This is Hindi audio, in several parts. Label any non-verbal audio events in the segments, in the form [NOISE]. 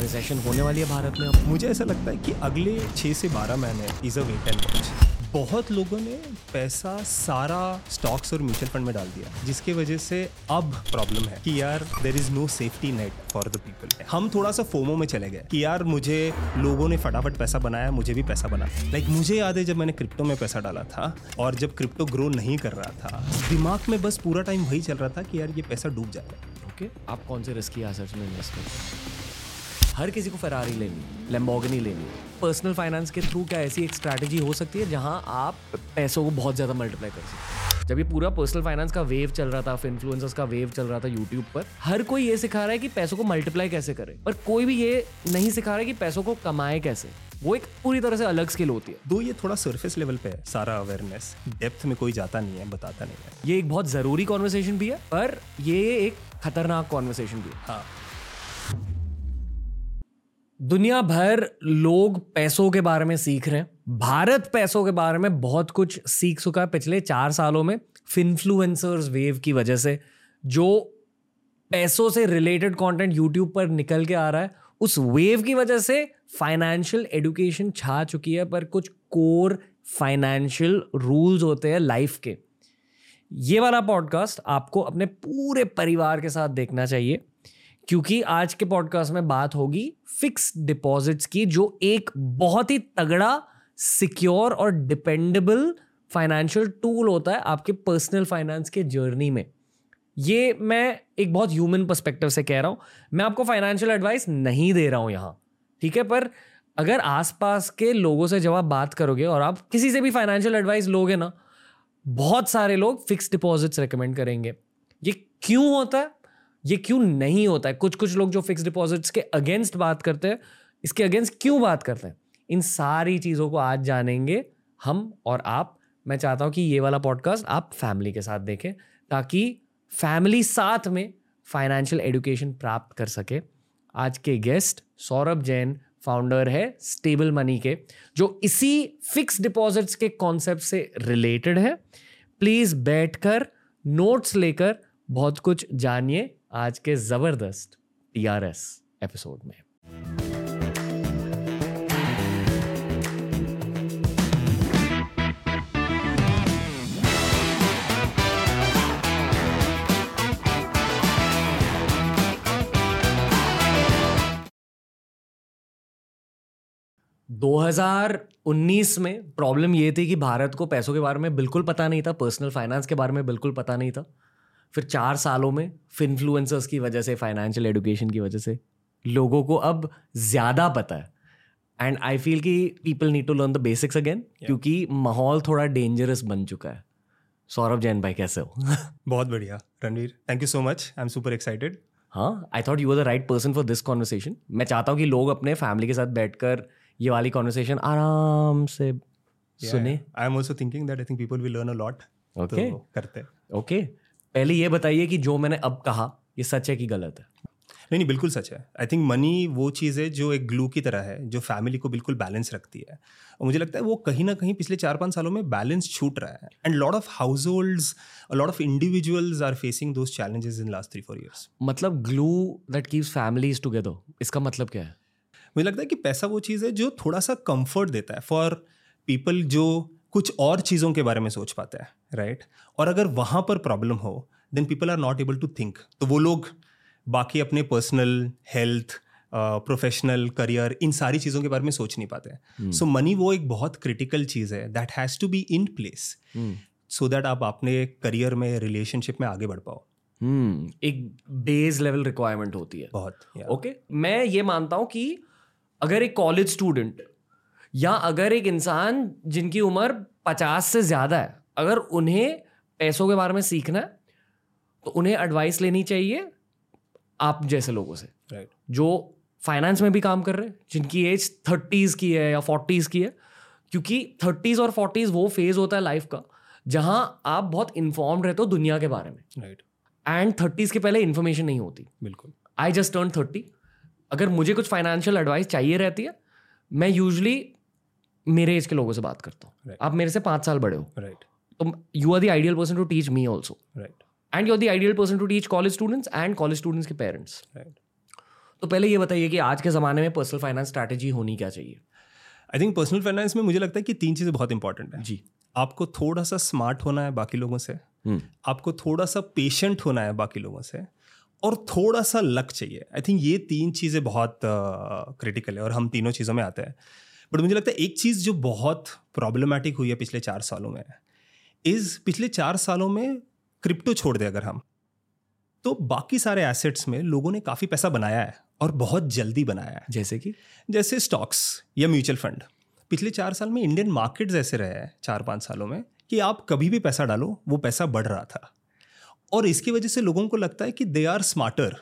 रिसेशन होने वाली है भारत में मुझे ऐसा लगता है कि अगले छः से बारह महीने is a wait and watch बहुत लोगों ने पैसा सारा स्टॉक्स और म्यूचुअल फंड में डाल दिया जिसकी वजह से अब प्रॉब्लम है कि यार there is no safety net for the people हम थोड़ा सा फोमो में चले गए कि यार मुझे लोगों ने फटाफट पैसा बनाया मुझे भी पैसा बना। लाइक like, मुझे याद है जब मैंने क्रिप्टो में पैसा डाला था और जब क्रिप्टो ग्रो नहीं कर रहा था दिमाग में बस पूरा टाइम वही चल रहा था कि यार ये पैसा डूब जाएगा ओके okay, आप कौन से रिस्की एसेट्स में इन्वेस्ट करते हैं? हर किसी को फरारी लेनी लेम्बोगनी लेनी। पर्सनल फाइनेंस के थ्रू क्या ऐसी एक स्ट्रैटेजी हो सकती है जहाँ आप पैसों को बहुत ज़्यादा मल्टीप्लाई कर सकते जब ये पूरा पर्सनल फाइनेंस का वेव चल रहा था इन्फ्लुएंसर्स का वेव चल रहा था यूट्यूब पर हर कोई ये सिखा रहा है कि पैसों को मल्टीप्लाई कैसे करे। पर कोई भी ये नहीं सिखा रहा है कि पैसों को कमाए कैसे। वो एक पूरी तरह से अलग स्किल होती है। दो ये थोड़ा सरफेस लेवल पे है सारा अवेयरनेस डेप्थ में कोई जाता नहीं है बताता नहीं है। ये एक बहुत ज़रूरी कॉन्वर्सेशन भी है पर ये एक खतरनाक कॉन्वर्सेशन भी है। हाँ। दुनिया भर लोग पैसों के बारे में सीख रहे हैं। भारत पैसों के बारे में बहुत कुछ सीख चुका है पिछले चार सालों में फिनफ्लुएंसर्स वेव की वजह से। जो पैसों से रिलेटेड कंटेंट यूट्यूब पर निकल के आ रहा है, उस वेव की वजह से फाइनेंशियल एडुकेशन छा चुकी है, पर कुछ कोर फाइनेंशियल रूल्स होते हैं लाइफ के। ये वाला पॉडकास्ट आपको अपने पूरे परिवार के साथ देखना चाहिए। क्योंकि आज के पॉडकास्ट में बात होगी फिक्स डिपॉजिट्स की, जो एक बहुत ही तगड़ा सिक्योर और डिपेंडेबल फाइनेंशियल टूल होता है आपके पर्सनल फाइनेंस के जर्नी में। ये मैं एक बहुत ह्यूमन पर्सपेक्टिव से कह रहा हूँ। मैं आपको फाइनेंशियल एडवाइस नहीं दे रहा हूँ यहाँ, ठीक है? पर अगर आसपास के लोगों से जब आप बात करोगे और आप किसी से भी फाइनेंशियल एडवाइस लोगे ना, बहुत सारे लोग फिक्स डिपॉजिट्स रिकमेंड करेंगे। ये क्यों होता है? ये क्यों नहीं होता है? कुछ कुछ लोग जो फिक्स डिपॉजिट्स के अगेंस्ट बात करते हैं, इसके अगेंस्ट क्यों बात करते हैं? इन सारी चीज़ों को आज जानेंगे हम और आप। मैं चाहता हूँ कि ये वाला पॉडकास्ट आप फैमिली के साथ देखें, ताकि फैमिली साथ में फाइनेंशियल एडुकेशन प्राप्त कर सके। आज के गेस्ट सौरभ जैन फाउंडर है स्टेबल मनी के, जो इसी फिक्स डिपॉजिट्स के कॉन्सेप्ट से रिलेटेड है। प्लीज़ बैठकर नोट्स लेकर बहुत कुछ जानिए। आज के ज़बरदस्त टीआरएस एपिसोड में। दो हज़ार उन्नीस में प्रॉब्लम ये थी कि भारत को पैसों के बारे में बिल्कुल पता नहीं था पर्सनल फाइनेंस के बारे में बिल्कुल पता नहीं था। फिर चार सालों में फिनफ्लुएंसर्स की वजह से फाइनेंशियल एडुकेशन की वजह से लोगों को अब ज़्यादा पता है। एंड आई फील कि people need to learn the basics again क्योंकि माहौल थोड़ा डेंजरस बन चुका है। सौरभ जैन भाई कैसे हो? [LAUGHS] बहुत बढ़िया। Ranveer thank you so much I am super excited हाँ I thought you are the right person for this conversation मैं चाहता हूँ कि लोग अपने फैमिली के साथ बैठकर ये वाली कॉन्वर्सेशन आराम से सुने। I am also thinking that I think people will learn a lot okay करते ओके पहले ये बताइए कि जो मैंने अब कहा ये सच है कि गलत है? नहीं नहीं बिल्कुल सच है। आई थिंक मनी वो चीज़ है जो एक ग्लू की तरह है जो फैमिली को बिल्कुल बैलेंस रखती है। और मुझे लगता है वो कहीं ना कहीं पिछले चार पाँच सालों में बैलेंस छूट रहा है। And lot of households lot of individuals are facing those challenges in last three four years मतलब glue that keeps families together इसका मतलब क्या है? मुझे लगता है कि पैसा वो चीज़ है जो थोड़ा सा कंफर्ट देता है। फॉर पीपल जो कुछ और चीज़ों के बारे में सोच पाते हैं राइट right? और अगर वहाँ पर प्रॉब्लम हो then people are not able to think तो वो लोग बाकी अपने पर्सनल हेल्थ प्रोफेशनल करियर इन सारी चीज़ों के बारे में सोच नहीं पाते सो मनी वो एक बहुत क्रिटिकल चीज़ है that has to be in place so that आप अपने करियर में रिलेशनशिप में आगे बढ़ पाओ। Hmm, एक बेस लेवल रिक्वायरमेंट होती है। बहुत ओके okay? मैं ये मानता हूँ कि अगर एक कॉलेज स्टूडेंट या अगर एक इंसान जिनकी उम्र पचास से ज़्यादा है अगर उन्हें पैसों के बारे में सीखना है तो उन्हें एडवाइस लेनी चाहिए आप जैसे लोगों से राइट जो फाइनेंस में भी काम कर रहे हैं जिनकी एज थर्टीज़ की है या फोर्टीज़ की है। क्योंकि थर्टीज़ और फोर्टीज़ वो फ़ेज़ होता है लाइफ का जहाँ आप बहुत इन्फॉर्म्ड रहते हो दुनिया के बारे में। राइट एंड थर्टीज़ के पहले इन्फॉर्मेशन नहीं होती। बिल्कुल। आई जस्ट टर्न थर्टी अगर मुझे कुछ फाइनेंशियल एडवाइस चाहिए रहती है मैं यूजली मेरे एज के लोगों से बात करता हूँ। Right. आप मेरे से पाँच साल बड़े हो। राइट तो you are the ideal person to teach me also right and you are the ideal person to teach college students and college students के पेरेंट्स राइट तो पहले ये बताइए कि आज के ज़माने में पर्सनल फाइनेंस स्ट्रैटेजी होनी क्या चाहिए? आई थिंक पर्सनल फाइनेंस में मुझे लगता है कि तीन चीज़ें बहुत इंपॉर्टेंट हैं। जी। आपको थोड़ा सा स्मार्ट होना है बाकी लोगों से। आपको थोड़ा सा पेशेंट होना है बाकी लोगों से। और थोड़ा सा लक चाहिए। आई थिंक ये तीन चीज़ें बहुत क्रिटिकल uh, है और हम तीनों चीज़ों में आते हैं। बट मुझे लगता है एक चीज़ जो बहुत प्रॉब्लमेटिक हुई है पिछले चार सालों में इज़ पिछले चार सालों में क्रिप्टो छोड़ दें अगर हम। तो बाकी सारे एसेट्स में लोगों ने काफ़ी पैसा बनाया है और बहुत जल्दी बनाया है। जैसे कि? जैसे स्टॉक्स या म्यूचुअल फंड पिछले चार साल में इंडियन मार्केट्स ऐसे रहे हैं चार पाँच सालों में कि आप कभी भी पैसा डालो वो पैसा बढ़ रहा था। और इसकी वजह से लोगों को लगता है कि दे आर स्मार्टर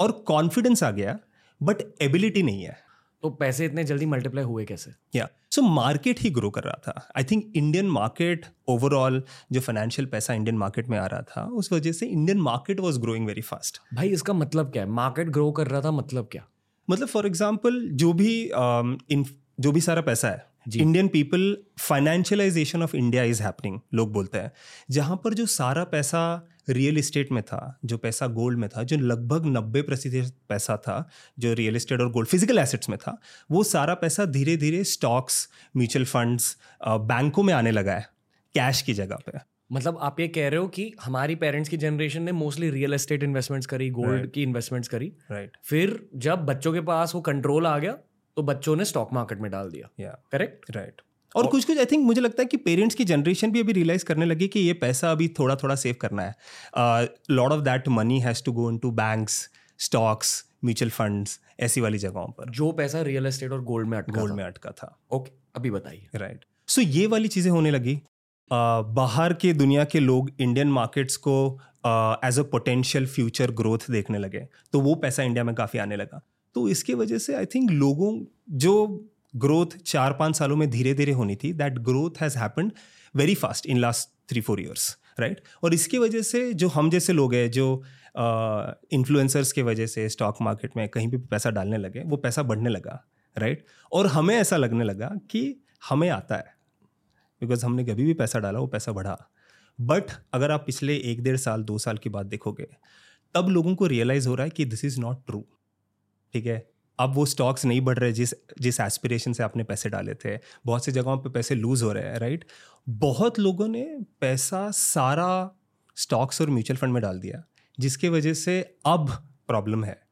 और कॉन्फिडेंस आ गया बट एबिलिटी नहीं है। तो पैसे इतने जल्दी मल्टीप्लाई हुए कैसे? या सो मार्केट ही ग्रो कर रहा था. I think Indian market overall जो फाइनेंशियल पैसा इंडियन मार्केट में आ रहा था उस वजह से Indian market was growing very fast भाई इसका मतलब क्या है? मार्केट ग्रो कर रहा था मतलब क्या? मतलब फॉर एग्ज़ाम्पल जो भी um, इन जो भी सारा पैसा है Indian people financialization of India is happening लोग बोलते हैं। जहाँ पर जो सारा पैसा रियल इस्टेट में था जो पैसा गोल्ड में था जो लगभग नब्बे प्रतिशत पैसा था जो रियल इस्टेट और गोल्ड फ़िज़िकल एसेट्स में था वो सारा पैसा धीरे धीरे स्टॉक्स म्यूचुअल फंड्स बैंकों में आने लगा है कैश की जगह पे। मतलब आप ये कह रहे हो कि हमारी पेरेंट्स की जनरेशन ने मोस्टली रियल एस्टेट इन्वेस्टमेंट्स करी गोल्ड Right. की इन्वेस्टमेंट्स करी। Right right. फिर जब बच्चों के पास वो कंट्रोल आ गया तो बच्चों ने स्टॉक मार्केट में डाल दिया। करेक्ट? राइट और कुछ कुछ आई थिंक मुझे लगता है कि पेरेंट्स की जनरेशन भी अभी रियलाइज़ करने लगी कि ये पैसा अभी थोड़ा थोड़ा सेव करना है। Lot of that money has to go into banks stocks mutual funds ऐसी वाली जगहों पर। जो पैसा रियल एस्टेट और गोल्ड में अटका गोल्ड था। में अटका था। ओके अभी बताइए। राइट सो ये वाली चीज़ें होने लगी। बाहर के दुनिया के लोग इंडियन मार्केट्स को as a potential future growth देखने लगे। तो वो पैसा इंडिया में काफ़ी आने लगा। तो इसके वजह से आई थिंक लोगों जो ग्रोथ चार पाँच सालों में धीरे धीरे होनी थी। That growth has happened very fast in last three four years right और इसकी वजह से जो हम जैसे लोग हैं, जो इन्फ्लुएंसर्स के वजह से स्टॉक मार्केट में कहीं भी पैसा डालने लगे, वो पैसा बढ़ने लगा राइट और हमें ऐसा लगने लगा कि हमें आता है बिकॉज़ हमने कभी भी पैसा डाला, वो पैसा बढ़ा। बट अगर आप पिछले एक डेढ़ साल, दो साल की बात देखोगे, तब लोगों को रियलाइज़ हो रहा है कि दिस इज़ नॉट ट्रू ठीक है? अब वो स्टॉक्स नहीं बढ़ रहे जिस जिस एस्पिरेशन से आपने पैसे डाले थे। बहुत सी जगहों पे पैसे लूज हो रहे हैं राइट बहुत लोगों ने पैसा सारा स्टॉक्स और म्यूचुअल फंड में डाल दिया जिसके वजह से अब प्रॉब्लम है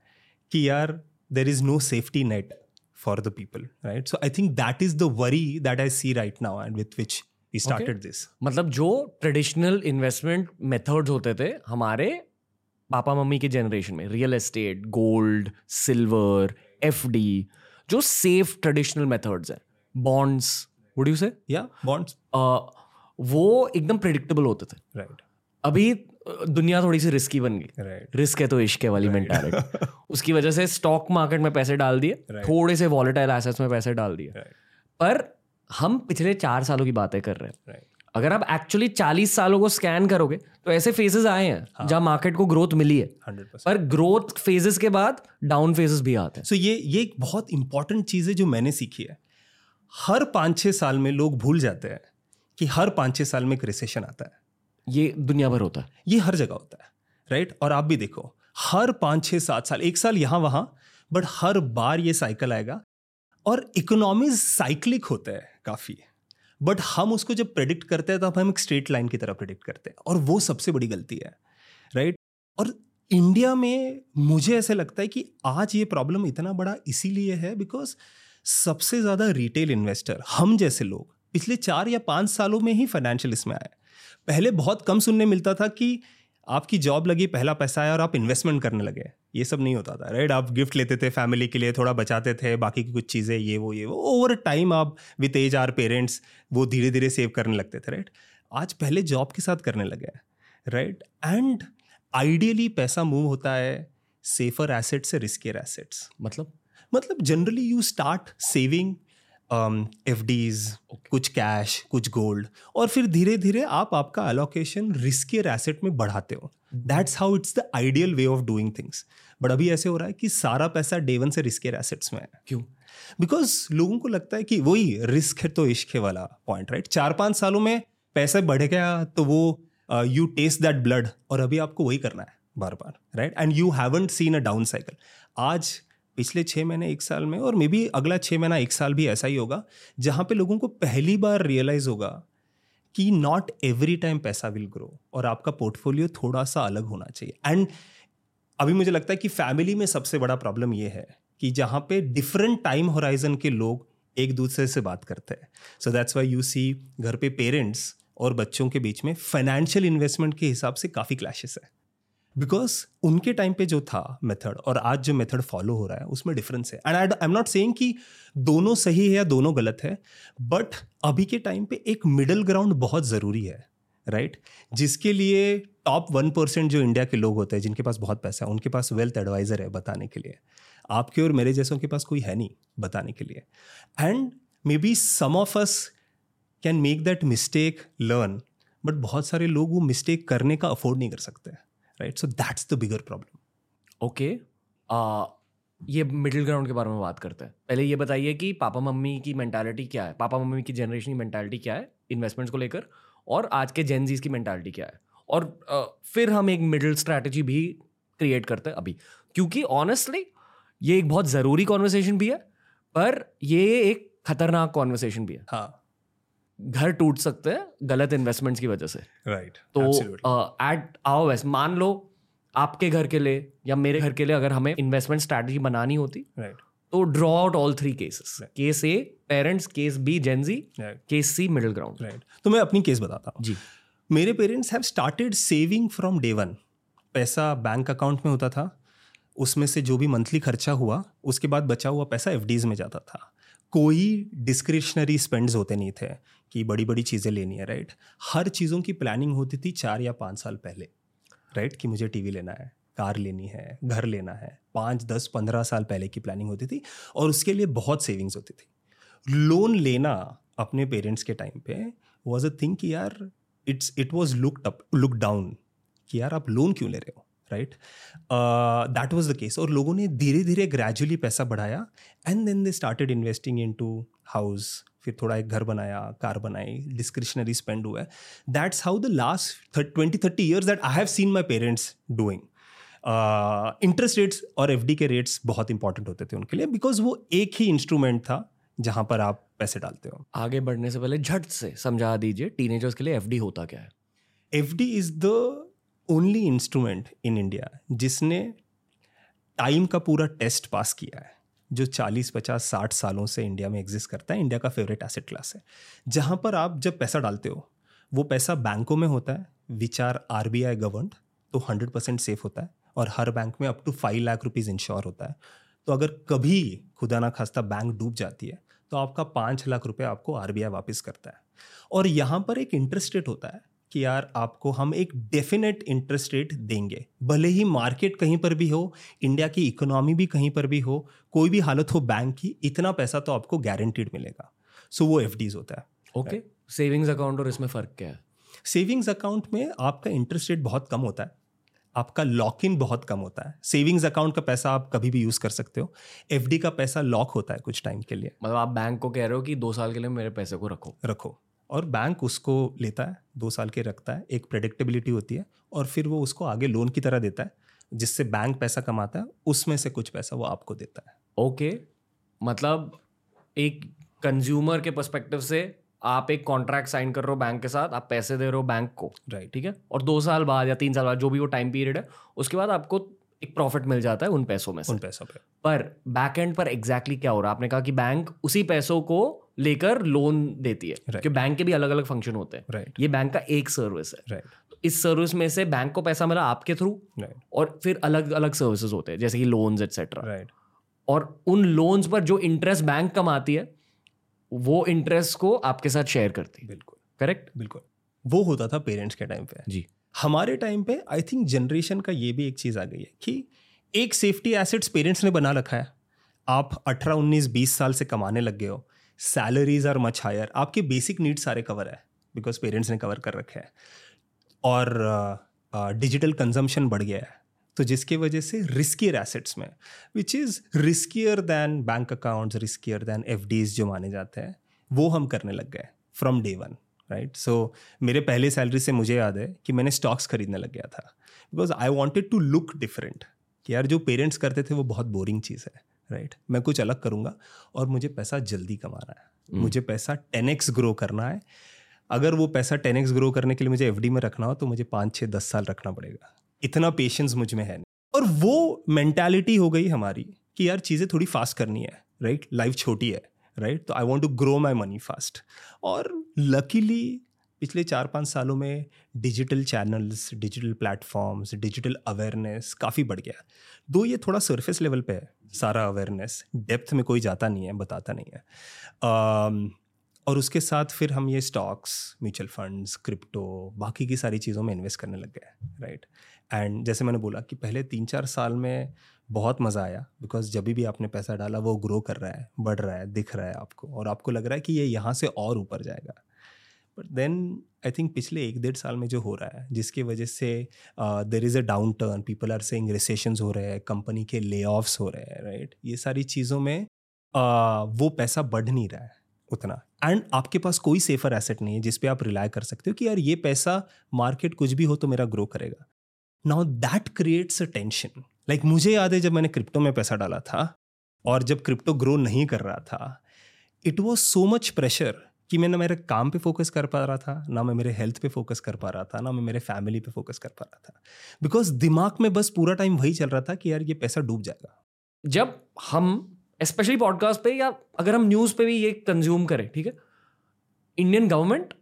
कि यार there is no safety net for the people right so I think that is the worry that I see right now and with which we started this मतलब जो ट्रेडिशनल इन्वेस्टमेंट मेथड्स होते थे हमारे पापा मम्मी के जनरेशन में real estate gold silver F D जो सेफ़ ट्रेडिशनल मेथड्स हैं. बॉन्ड्स वुड यू से या बॉन्ड्स वो एकदम प्रिडिक्टेबल होते थे. Right right. अभी दुनिया थोड़ी सी रिस्की बन गई. राइट रिस्क है तो इश्क है वाली मेंटालिटी [LAUGHS] उसकी वजह से स्टॉक मार्केट में पैसे डाल दिए. Right. थोड़े से वॉलेटाइल एसेट्स में पैसे डाल दिए. राइट पर हम पिछले चार सालों की बातें कर रहे हैं. राइट अगर आप एक्चुअली चालीस सालों को स्कैन करोगे तो ऐसे फेजेस आए हैं हाँ। जहाँ मार्केट को ग्रोथ मिली है। हंड्रेड परसेंट पर ग्रोथ फेजेस के बाद डाउन फेजेस भी आते हैं। सो so ये ये एक बहुत इंपॉर्टेंट चीज़ है जो मैंने सीखी है। हर पाँच छः साल में लोग भूल जाते हैं कि हर पाँच छः साल में एक रिसेशन आता है। ये दुनिया भर होता है। ये हर जगह होता है राइट और आप भी देखो हर पाँच छः सात साल एक साल यहाँ वहाँ बट हर बार ये साइकिल आएगा। और इकोनॉमीज साइक्लिक होता है काफ़ी। बट हम उसको जब प्रेडिक्ट करते हैं तो हम एक स्ट्रेट लाइन की तरह प्रेडिक्ट करते हैं। और वो सबसे बड़ी गलती है राइट और इंडिया में मुझे ऐसे लगता है कि आज ये प्रॉब्लम इतना बड़ा इसीलिए है बिकॉज़ सबसे ज़्यादा रिटेल इन्वेस्टर हम जैसे लोग, पिछले चार या पाँच सालों में ही फाइनेंशियल इसमें आए। पहले बहुत कम सुनने मिलता था कि आपकी जॉब लगी, पहला पैसा आया और आप इन्वेस्टमेंट करने लगे। ये सब नहीं होता था राइट आप गिफ्ट लेते थे फैमिली के लिए, थोड़ा बचाते थे, बाकी की कुछ चीज़ें, ये, वो ये, वो। ओवर टाइम आप विथ एज आर पेरेंट्स वो धीरे धीरे सेव करने लगते थे राइट आज पहले जॉब के साथ करने लगे राइट एंड आइडियली पैसा मूव होता है सेफर एसेट से रिस्कियर एसेट्स मतलब मतलब generally you start saving F Ds कुछ कैश कुछ गोल्ड और फिर धीरे धीरे आप आपका अलोकेशन रिस्कियर एसेट में बढ़ाते हो। That's how it's the ideal way of doing things but अभी ऐसे हो रहा है कि सारा पैसा डेवन से रिस्कियर एसेट्स में है। क्यों? बिकॉज़ लोगों को लगता है कि वही रिस्क है तो इश्क है वाला पॉइंट राइट right? चार पाँच सालों में पैसा बढ़ गया तो वो यू टेस्ट दैट ब्लड और अभी आपको वही करना है बार बार right and you haven't seen a down cycle आज पिछले छः महीने, एक साल में, और मे बी अगला छः महीना, एक साल भी ऐसा ही होगा, जहाँ पे लोगों को पहली बार रियलाइज़ होगा कि नॉट एवरी टाइम पैसा विल ग्रो और आपका पोर्टफोलियो थोड़ा सा अलग होना चाहिए। एंड अभी मुझे लगता है कि फैमिली में सबसे बड़ा प्रॉब्लम ये है कि जहाँ पे डिफरेंट टाइम होराइजन के लोग एक दूसरे से बात करते हैं। So that's why you see घर पे पेरेंट्स और बच्चों के बीच में फाइनेंशियल इन्वेस्टमेंट के हिसाब से काफ़ी क्लैशेस है। बिकॉज़ उनके टाइम पे जो था मेथड और आज जो मेथड फॉलो हो रहा है, उसमें डिफरेंस है। And I am not saying कि दोनों सही है या दोनों गलत है बट अभी के टाइम पे एक मिडल ग्राउंड बहुत ज़रूरी है राइट right? जिसके लिए टॉप वन परसेंट जो इंडिया के लोग होते हैं, जिनके पास बहुत पैसा है, उनके पास वेल्थ एडवाइज़र है बताने के लिए। आपके और मेरे जैसों के पास कोई है नहीं बताने के लिए। And maybe some of us can make that mistake learn but बहुत सारे लोग वो मिस्टेक करने का अफोर्ड नहीं कर सकते। Right so that's the bigger problem okay ये मिडिल ग्राउंड के बारे में बात करते हैं। पहले ये बताइए कि पापा मम्मी की मेंटालिटी क्या है? पापा मम्मी की जनरेशन की मेंटालिटी क्या है? इन्वेस्टमेंट्स को लेकर। और आज के जेनजीज की मेंटालिटी क्या है? और uh, फिर हम एक मिडिल स्ट्रैटेजी भी क्रिएट करते हैं अभी। क्योंकि ऑनेस्टली ये एक बहुत ज़रूरी कॉन्वर्सेशन भी है पर ये एक खतरनाक कॉन्वर्सेशन भी है। हाँ। घर टूट सकते हैं गलत इन्वेस्टमेंट्स की वजह से। राइट right, तो एट आओ वैसे मान लो आपके घर के लिए या मेरे घर के लिए अगर हमें इन्वेस्टमेंट स्ट्रैटेजी बनानी होती राइट right. तो draw out all three cases case A parents case B Gen Z case C middle ground right तो मैं अपनी केस बताता हूँ। जी। मेरे parents have started saving from day one पैसा बैंक अकाउंट में होता था उसमें से जो भी मंथली खर्चा हुआ उसके बाद बचा हुआ पैसा एफ़ में जाता था। कोई डिस्क्रिशनरी स्पेंड्स होते नहीं थे। कि बड़ी बड़ी चीज़ें लेनी है राइट हर चीज़ों की प्लानिंग होती थी चार या पाँच साल पहले राइट कि मुझे टीवी लेना है, कार लेनी है, घर लेना है। पाँच, दस, पंद्रह साल पहले की प्लानिंग होती थी और उसके लिए बहुत सेविंग्स होती थी। लोन लेना अपने पेरेंट्स के टाइम पे वॉज़ अ थिंग कि यार it's it was looked up look down कि यार आप लोन क्यों ले रहे हो right that was the case और लोगों ने धीरे धीरे ग्रेजुअली पैसा बढ़ाया and then they started investing into house फिर थोड़ा एक घर बनाया कार बनाई डिस्क्रिशनरी स्पेंड हुआ है। That's how the last twenty thirty years that I have seen my parents doing interest rates और एफडी के रेट्स बहुत इंपॉर्टेंट होते थे उनके लिए बिकॉज़ वो एक ही इंस्ट्रूमेंट था जहाँ पर आप पैसे डालते हो। आगे बढ़ने से पहले झट से समझा दीजिए टीनेजर्स के लिए एफडी होता क्या है? F D is the only instrument in India जिसने टाइम का पूरा टेस्ट पास किया है। जो 40 50 60 सालों से इंडिया में एग्जिस्ट करता है, इंडिया का फेवरेट एसेट क्लास है। जहाँ पर आप जब पैसा डालते हो, वो पैसा बैंकों में होता है which are R B I governed तो हंड्रेड परसेंट सेफ़ होता है और हर बैंक में up to five lakh rupees insure होता है। तो अगर कभी खुदा ना खास्ता बैंक डूब जाती है तो आपका पाँच लाख रुपये आपको आर वापस करता है। और यहाँ पर एक इंटरेस्ट रेट होता है कि यार आपको हम एक डेफिनेट इंटरेस्ट रेट देंगे। भले ही मार्केट कहीं पर भी हो इंडिया की इकोनॉमी भी कहीं पर भी हो कोई भी हालत हो बैंक की इतना पैसा तो आपको गारंटीड मिलेगा। सो so, वो एफ़ होता है। ओके सेविंग्स अकाउंट और इसमें फ़र्क क्या है? सेविंग्स अकाउंट में आपका इंटरेस्ट रेट बहुत कम होता है। आपका लॉक इन बहुत कम होता है। सेविंग्स अकाउंट का पैसा आप कभी भी यूज़ कर सकते हो। एफडी का पैसा लॉक होता है कुछ टाइम के लिए। मतलब आप बैंक को कह रहे हो कि दो साल के लिए मेरे पैसे को रखो। रखो। और बैंक उसको लेता है दो साल के रखता है। एक प्रेडिक्टेबिलिटी होती है और फिर वो उसको आगे लोन की तरह देता है जिससे बैंक पैसा कमाता है उसमें से कुछ पैसा वो आपको देता है। ओके मतलब एक कंज्यूमर के पर्सपेक्टिव से आप एक कॉन्ट्रैक्ट साइन कर रहे हो बैंक के साथ आप पैसे दे रहे हो बैंक को राइट ठीक है? और दो साल बाद या तीन साल बाद जो भी वो टाइम पीरियड है उसके बाद आपको एक प्रॉफिट मिल जाता है उन पैसों में से। उन पैसों पे। पर बैक एंड पर एग्जैक्टली exactly क्या हो रहा है? आपने कहा कि बैंक उसी पैसों को लेकर लोन देती है Right. क्योंकि बैंक के भी अलग अलग फ़ंक्शन होते हैं। राइट ये बैंक का एक सर्विस है। राइट तो इस सर्विस में से बैंक को पैसा मिला आपके थ्रू राइट और फिर अलग अलग सर्विसेज़ होते हैं जैसे कि लोन्स एक्सेट्रा राइट और उन लोन्स पर जो इंटरेस्ट बैंक कमाती है वो इंटरेस्ट को आपके साथ शेयर करती है। बिल्कुल। करेक्ट बिल्कुल। वो होता था पेरेंट्स के टाइम पे। जी। हमारे टाइम पे आई थिंक जनरेशन का ये भी एक चीज़ आ गई है कि एक सेफ्टी एसेट्स पेरेंट्स ने बना रखा है। आप 18 19 20 साल से कमाने लग गए हो। सैलरीज आर मच हायर आपके बेसिक नीड सारे कवर है बिकॉज़ पेरेंट्स ने कवर कर रखे हैं। और डिजिटल कंजम्पशन बढ़ गया है। तो जिसकी वजह से रिस्कियर एसेट्स में which is riskier than bank accounts riskier than F जो माने जाते हैं वो हम करने लग गए from day one right so मेरे पहले सैलरी से मुझे याद है कि मैंने स्टॉक्स खरीदने लग गया था। Because I wanted to look different कि यार जो पेरेंट्स करते थे वो बहुत बोरिंग चीज़ है राइट right? मैं कुछ अलग करूँगा और मुझे पैसा जल्दी कमाना है। Hmm. मुझे पैसा टेन एक्स ग्रो करना है। अगर वो पैसा टेन एक्स ग्रो करने के लिए मुझे एफडी में रखना हो तो मुझे पाँच छः दस साल रखना पड़ेगा। इतना पेशेंस मुझमें है और वो मैंटेलिटी हो गई हमारी कि यार चीज़ें थोड़ी फास्ट करनी है राइट लाइफ छोटी है राइट तो I want to grow my money fast और लकीली पिछले चार पाँच सालों में digital channels digital platforms digital awareness काफ़ी बढ़ गया। दो ये थोड़ा सरफेस लेवल पे है सारा अवेयरनेस डेप्थ में कोई जाता नहीं है बताता नहीं है। um, और उसके साथ फिर हम ये स्टॉक्स म्यूचुअल फंड्स क्रिप्टो बाकी की सारी चीज़ों में इन्वेस्ट करने लग गए राइट एंड जैसे मैंने बोला कि पहले तीन चार साल में बहुत मज़ा आया बिकॉज़ जब भी आपने पैसा डाला वो ग्रो कर रहा है बढ़ रहा है दिख रहा है आपको और आपको लग रहा है कि ये यहाँ से और ऊपर जाएगा। बट देन आई थिंक पिछले एक डेढ़ साल में जो हो रहा है जिसकी वजह से there is a downturn people are saying recessions हो रहे हैं कंपनी के ले ऑफ्स हो रहे हैं राइट ये सारी चीज़ों में uh, वो पैसा बढ़ नहीं रहा है उतना। एंड आपके पास कोई सेफर एसेट नहीं है जिस पे आप रिलाय कर सकते हो कि यार ये पैसा मार्केट कुछ भी हो तो मेरा ग्रो करेगा। Now that creates a tension like मुझे याद है जब मैंने क्रिप्टो में पैसा डाला था और जब क्रिप्टो ग्रो नहीं कर रहा था it was so much pressure कि मैं ना मेरे काम पे फोकस कर पा रहा था, ना मैं मेरे हेल्थ पे फोकस कर पा रहा था, ना मैं मेरे फैमिली पे फोकस कर पा रहा था। बिकॉज़ दिमाग में बस पूरा टाइम वही चल रहा था कि यार ये पैसा डूब जाएगा। जब हम स्पेशली पॉडकास्ट पे या अगर हम न्यूज़ पे भी ये कंज्यूम करें, ठीक है? इंडियन गवर्नमेंट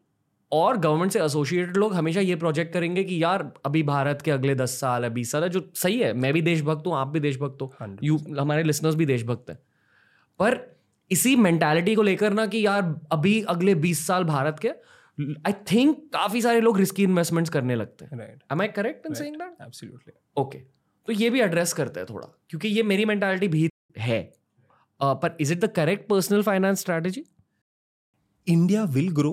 और गवर्नमेंट से एसोसिएटेड लोग हमेशा ये प्रोजेक्ट करेंगे कि यार अभी भारत के अगले दस साल है बीस साल है जो सही है मैं भी देशभक्त हूँ आप भी देशभक्त हो। यू हमारे लिसनर्स भी देशभक्त हैं। पर इसी मेंटालिटी को लेकर ना कि यार अभी अगले बीस साल भारत के आई थिंक काफ़ी सारे लोग रिस्की इन्वेस्टमेंट्स करने लगते हैं। Am I correct in saying that absolutely okay तो ये भी एड्रेस करते हैं थोड़ा क्योंकि ये मेरी मेंटालिटी भी है। uh, पर is it the correct personal finance strategy India will grow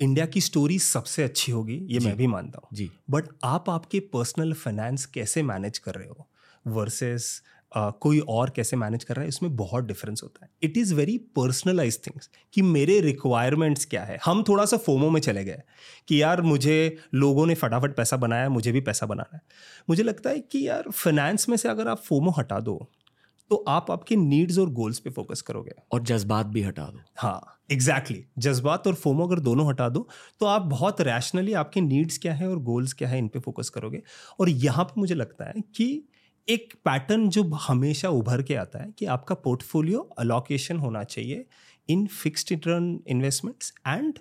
India की स्टोरी सबसे अच्छी होगी ये मैं भी मानता हूँ। जी। बट आप आपके पर्सनल फाइनेंस कैसे मैनेज कर रहे हो वर्सेस Uh, कोई और कैसे मैनेज कर रहा है इसमें बहुत डिफरेंस होता है। It is very personalize things कि मेरे रिक्वायरमेंट्स क्या है। हम थोड़ा सा फोमो में चले गए कि यार मुझे लोगों ने फटाफट पैसा बनाया मुझे भी पैसा बनाना है। मुझे लगता है कि यार फाइनेंस में से अगर आप फोमो हटा दो तो आप आपके नीड्स और गोल्स पे फोकस करोगे। और जज्बात भी हटा दो। हाँ एग्जैक्टली exactly. जज्बात और फोमो अगर दोनों हटा दो तो आप बहुत रैशनली आपके नीड्स क्या है और गोल्स क्या है इन पे फोकस करोगे। और यहाँ पे मुझे लगता है कि एक पैटर्न जो हमेशा उभर के आता है कि आपका पोर्टफोलियो अलोकेशन होना चाहिए in fixed return investments and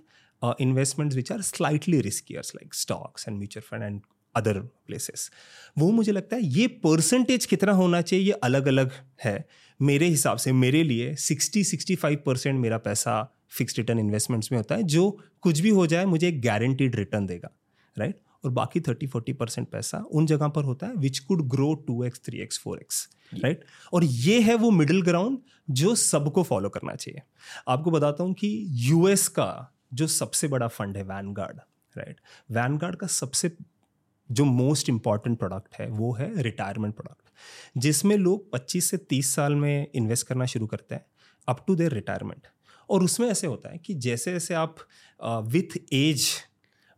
investments which are slightly riskiers like stocks and mutual fund and other places वो मुझे लगता है ये परसेंटेज कितना होना चाहिए, ये अलग अलग है। मेरे हिसाब से, मेरे लिए सिक्सटी सिक्सटी फाइव परसेंट मेरा पैसा फिक्स रिटर्न इन्वेस्टमेंट्स में होता है, जो कुछ भी हो जाए मुझे एक गारंटीड रिटर्न देगा राइट right? और बाकी थर्टी फोर्टी परसेंट पैसा उन जगह पर होता है which could grow two X three X four X right और ये है वो मिडिल ग्राउंड जो सबको फॉलो करना चाहिए। आपको बताता हूँ कि यूएस का जो सबसे बड़ा फंड है वैनगार्ड राइट वैनगार्ड का सबसे जो मोस्ट इंपॉर्टेंट प्रोडक्ट है वो है रिटायरमेंट प्रोडक्ट जिसमें लोग 25 से 30 साल में इन्वेस्ट करना शुरू करते हैं अप टू देयर रिटायरमेंट और उसमें ऐसे होता है कि जैसे जैसे आप विथ एज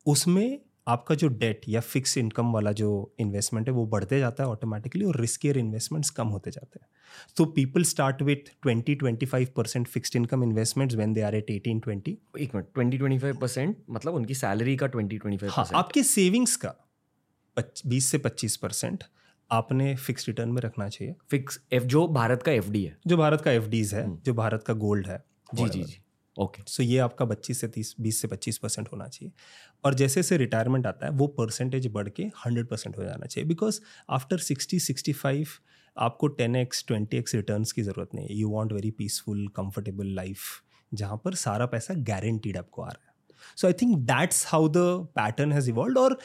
उसमें आपका जो डेट या फिक्स इनकम वाला जो इन्वेस्टमेंट है वो बढ़ते जाता है ऑटोमेटिकली और रिस्कियर इन्वेस्टमेंट्स कम होते जाते हैं. तो people start with twenty twenty five percent fixed income investment when they are at eighteen twenty एक minute twenty twenty five percent मतलब उनकी सैलरी का ट्वेंटी ट्वेंटी फाइव आपके सेविंग्स का बीस से पच्चीस परसेंट आपने फिक्स रिटर्न में रखना चाहिए। फिक्स एफ़ जो भारत का एफडी है। जो भारत का एफ़ है हम्म। जो भारत का गोल्ड है जी जी जी। ओके सो ये आपका पच्चीस से तीस बीस से पच्चीस परसेंट होना चाहिए। और जैसे जैसे रिटायरमेंट आता है वो परसेंटेज बढ़ के हंड्रेड परसेंट हो जाना चाहिए। Because after sixty sixty five आपको ten X twenty X return की ज़रूरत नहीं है। You want very peaceful comfortable life जहाँ पर सारा पैसा गारंटीड आपको आ रहा है। So I think that's how the pattern has evolve और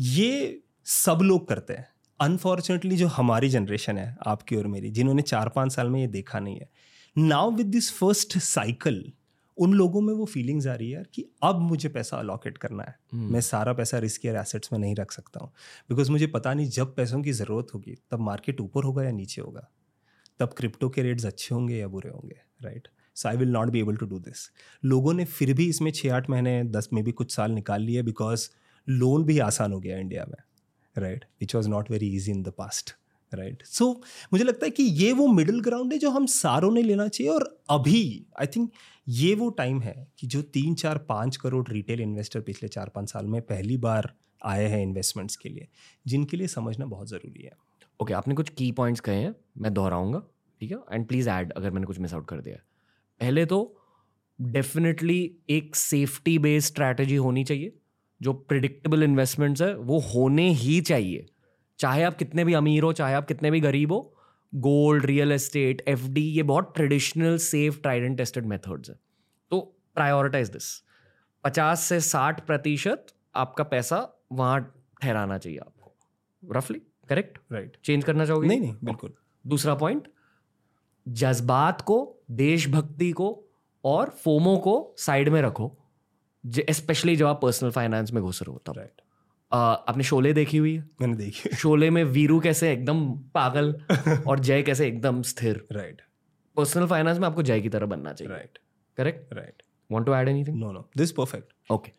ये सब लोग करते हैं। अनफॉर्चुनेटली जो हमारी जनरेशन है आपकी और मेरी जिन्होंने चार पाँच साल में ये देखा नहीं है। Now with this first cycle उन लोगों में वो फीलिंग्स आ रही है कि अब मुझे पैसा अलॉकेट करना है। hmm. मैं सारा पैसा रिस्कियर एसेट्स में नहीं रख सकता हूँ। बिकॉज़ मुझे पता नहीं जब पैसों की ज़रूरत होगी तब मार्केट ऊपर होगा या नीचे होगा। तब क्रिप्टो के रेट्स अच्छे होंगे या बुरे होंगे right so I will not be able to do this लोगों ने फिर भी इसमें छः आठ महीने दस में भी कुछ साल निकाल लिए बिकॉज़ लोन भी आसान हो गया इंडिया में। Right which was not very easy in the past right so मुझे लगता है कि ये वो मिडिल ग्राउंड है जो हम सारों ने लेना चाहिए और अभी आई थिंक ये वो टाइम है कि जो तीन चार पाँच करोड़ रिटेल इन्वेस्टर पिछले चार पाँच साल में पहली बार आए हैं इन्वेस्टमेंट्स के लिए जिनके लिए समझना बहुत ज़रूरी है। ओके okay, आपने कुछ की पॉइंट्स कहे हैं मैं दोहराऊँगा ठीक है? एंड प्लीज़ ऐड अगर मैंने कुछ मिस आउट कर दिया पहले तो डेफिनेटली एक सेफ्टी बेस्ड स्ट्रैटेजी होनी चाहिए। जो प्रिडिक्टेबल इन्वेस्टमेंट्स है वो होने ही चाहिए। चाहे आप कितने भी अमीर हो चाहे आप कितने भी गरीब हो गोल्ड रियल एस्टेट एफडी ये बहुत traditional safe tried and tested methods है। तो प्रायोरिटाइज दिस पचास से साठ प्रतिशत आपका पैसा वहाँ ठहराना चाहिए आपको। रफली करेक्ट राइट चेंज करना चाहोगे? नहीं नहीं बिल्कुल। दूसरा पॉइंट जज्बात को देशभक्ति को और फोमो को साइड में रखो। स्पेशली जब आप पर्सनल फाइनेंस में घुस रहे हो तब। राइट आपने शोले देखी हुई है? मैंने देखी शोले में वीरू कैसे एकदम पागल [LAUGHS] और जय कैसे एकदम स्थिर। राइट पर्सनल फाइनेंस में आपको जय की तरह बनना चाहिए। Right correct right want to add anything no no this perfect okay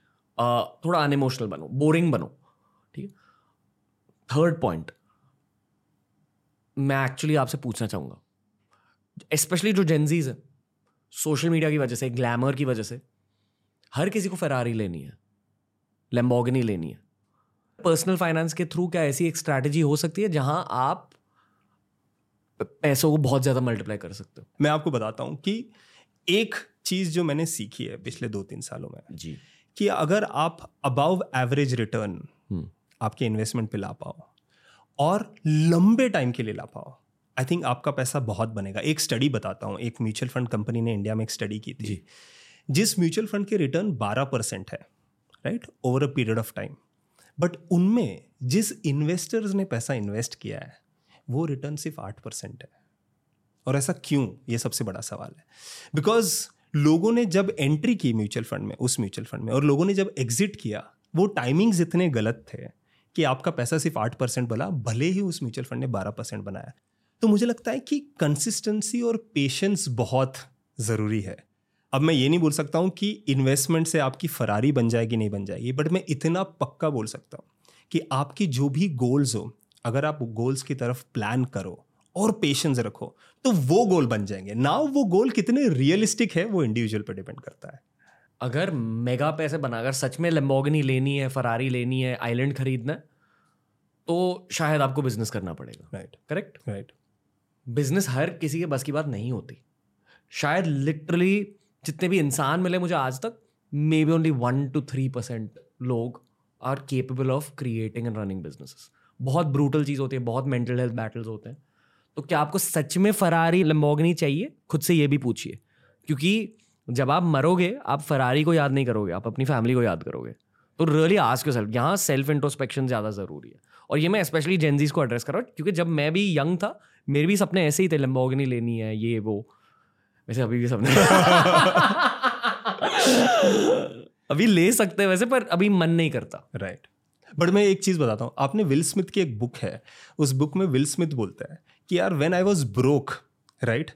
थोड़ा अनइमोशनल बनो बोरिंग बनो ठीक है? थर्ड पॉइंट मैं एक्चुअली आपसे पूछना चाहूँगा। स्पेशली जो जेंजीज है सोशल मीडिया की वजह से ग्लैमर की वजह से हर किसी को फरारी लेनी है लेम्बोगनी लेनी है। पर्सनल फाइनेंस के थ्रू क्या ऐसी एक स्ट्रैटेजी हो सकती है जहाँ आप पैसों को बहुत ज़्यादा मल्टीप्लाई कर सकते हो? मैं आपको बताता हूँ कि एक चीज़ जो मैंने सीखी है पिछले दो तीन सालों में जी। कि अगर आप अबाव एवरेज रिटर्न आपके इन्वेस्टमेंट पे ला पाओ और लंबे टाइम के लिए ला पाओ आई थिंक आपका पैसा बहुत बनेगा। एक स्टडी बताता हूँ एक म्यूचुअल फंड कंपनी ने इंडिया में एक स्टडी की थी। जी। जिस म्यूचुअल फंड के रिटर्न 12 परसेंट है right over a period of time but उनमें जिस इन्वेस्टर्स ने पैसा इन्वेस्ट किया है, वो रिटर्न सिर्फ़ आठ परसेंट है। और ऐसा क्यों? ये सबसे बड़ा सवाल है। बिकॉज़ लोगों ने जब एंट्री की म्यूचुअल फंड में, उस म्यूचुअल फंड में, और लोगों ने जब एग्जिट किया, वो टाइमिंग्स इतने गलत थे कि आपका पैसा सिर्फ़ आठ परसेंट बना भले ही उस म्यूचुअल फंड ने बारह परसेंट बनाया। तो मुझे लगता है कि कंसिस्टेंसी और पेशेंस बहुत ज़रूरी है। अब मैं ये नहीं बोल सकता हूँ कि इन्वेस्टमेंट से आपकी फरारी बन जाएगी नहीं बन जाएगी बट मैं इतना पक्का बोल सकता हूँ कि आपकी जो भी गोल्स हो अगर आप गोल्स की तरफ़ प्लान करो और पेशेंस रखो तो वो गोल बन जाएँगे। ना वो गोल कितने रियलिस्टिक है वो इंडिविजुअल पर डिपेंड करता है। अगर मेगा पैसे बनाकर सच में लम्बोगनी लेनी है फरारी लेनी है आइलैंड खरीदना है तो शायद आपको बिज़नेस करना पड़ेगा। राइट करेक्ट राइट बिज़नेस हर किसी के बस की बात नहीं होती। शायद लिटरली जितने भी इंसान मिले मुझे आज तक maybe only one two three percent लोग are capable of creating and running businesses बहुत ब्रूटल चीज़ होती है, बहुत मेंटल हेल्थ बैटल्स होते हैं। तो क्या आपको सच में फरारी लंबोगनी चाहिए? खुद से ये भी पूछिए। क्योंकि जब आप मरोगे, आप फरारी को याद नहीं करोगे, आप अपनी फैमिली को याद करोगे। तो रियली आज के सेल्फ यहाँ सेल्फ इंट्रोस्पेक्शन ज़्यादा ज़रूरी है। और ये मैं स्पेशली जेंजीज को एड्रेस कर रहा हूँ, क्योंकि जब मैं भी यंग था, मेरे भी सपने ऐसे ही थे लंबोगनी लेनी है, ये, वो। वैसे अभी भी सपने [LAUGHS] अभी ले सकते हैं वैसे पर अभी मन नहीं करता। राइट बट मैं एक चीज़ बताता हूँ आपने विल स्मिथ की एक बुक है उस बुक में विल स्मिथ बोलता है कि यार when I was broke right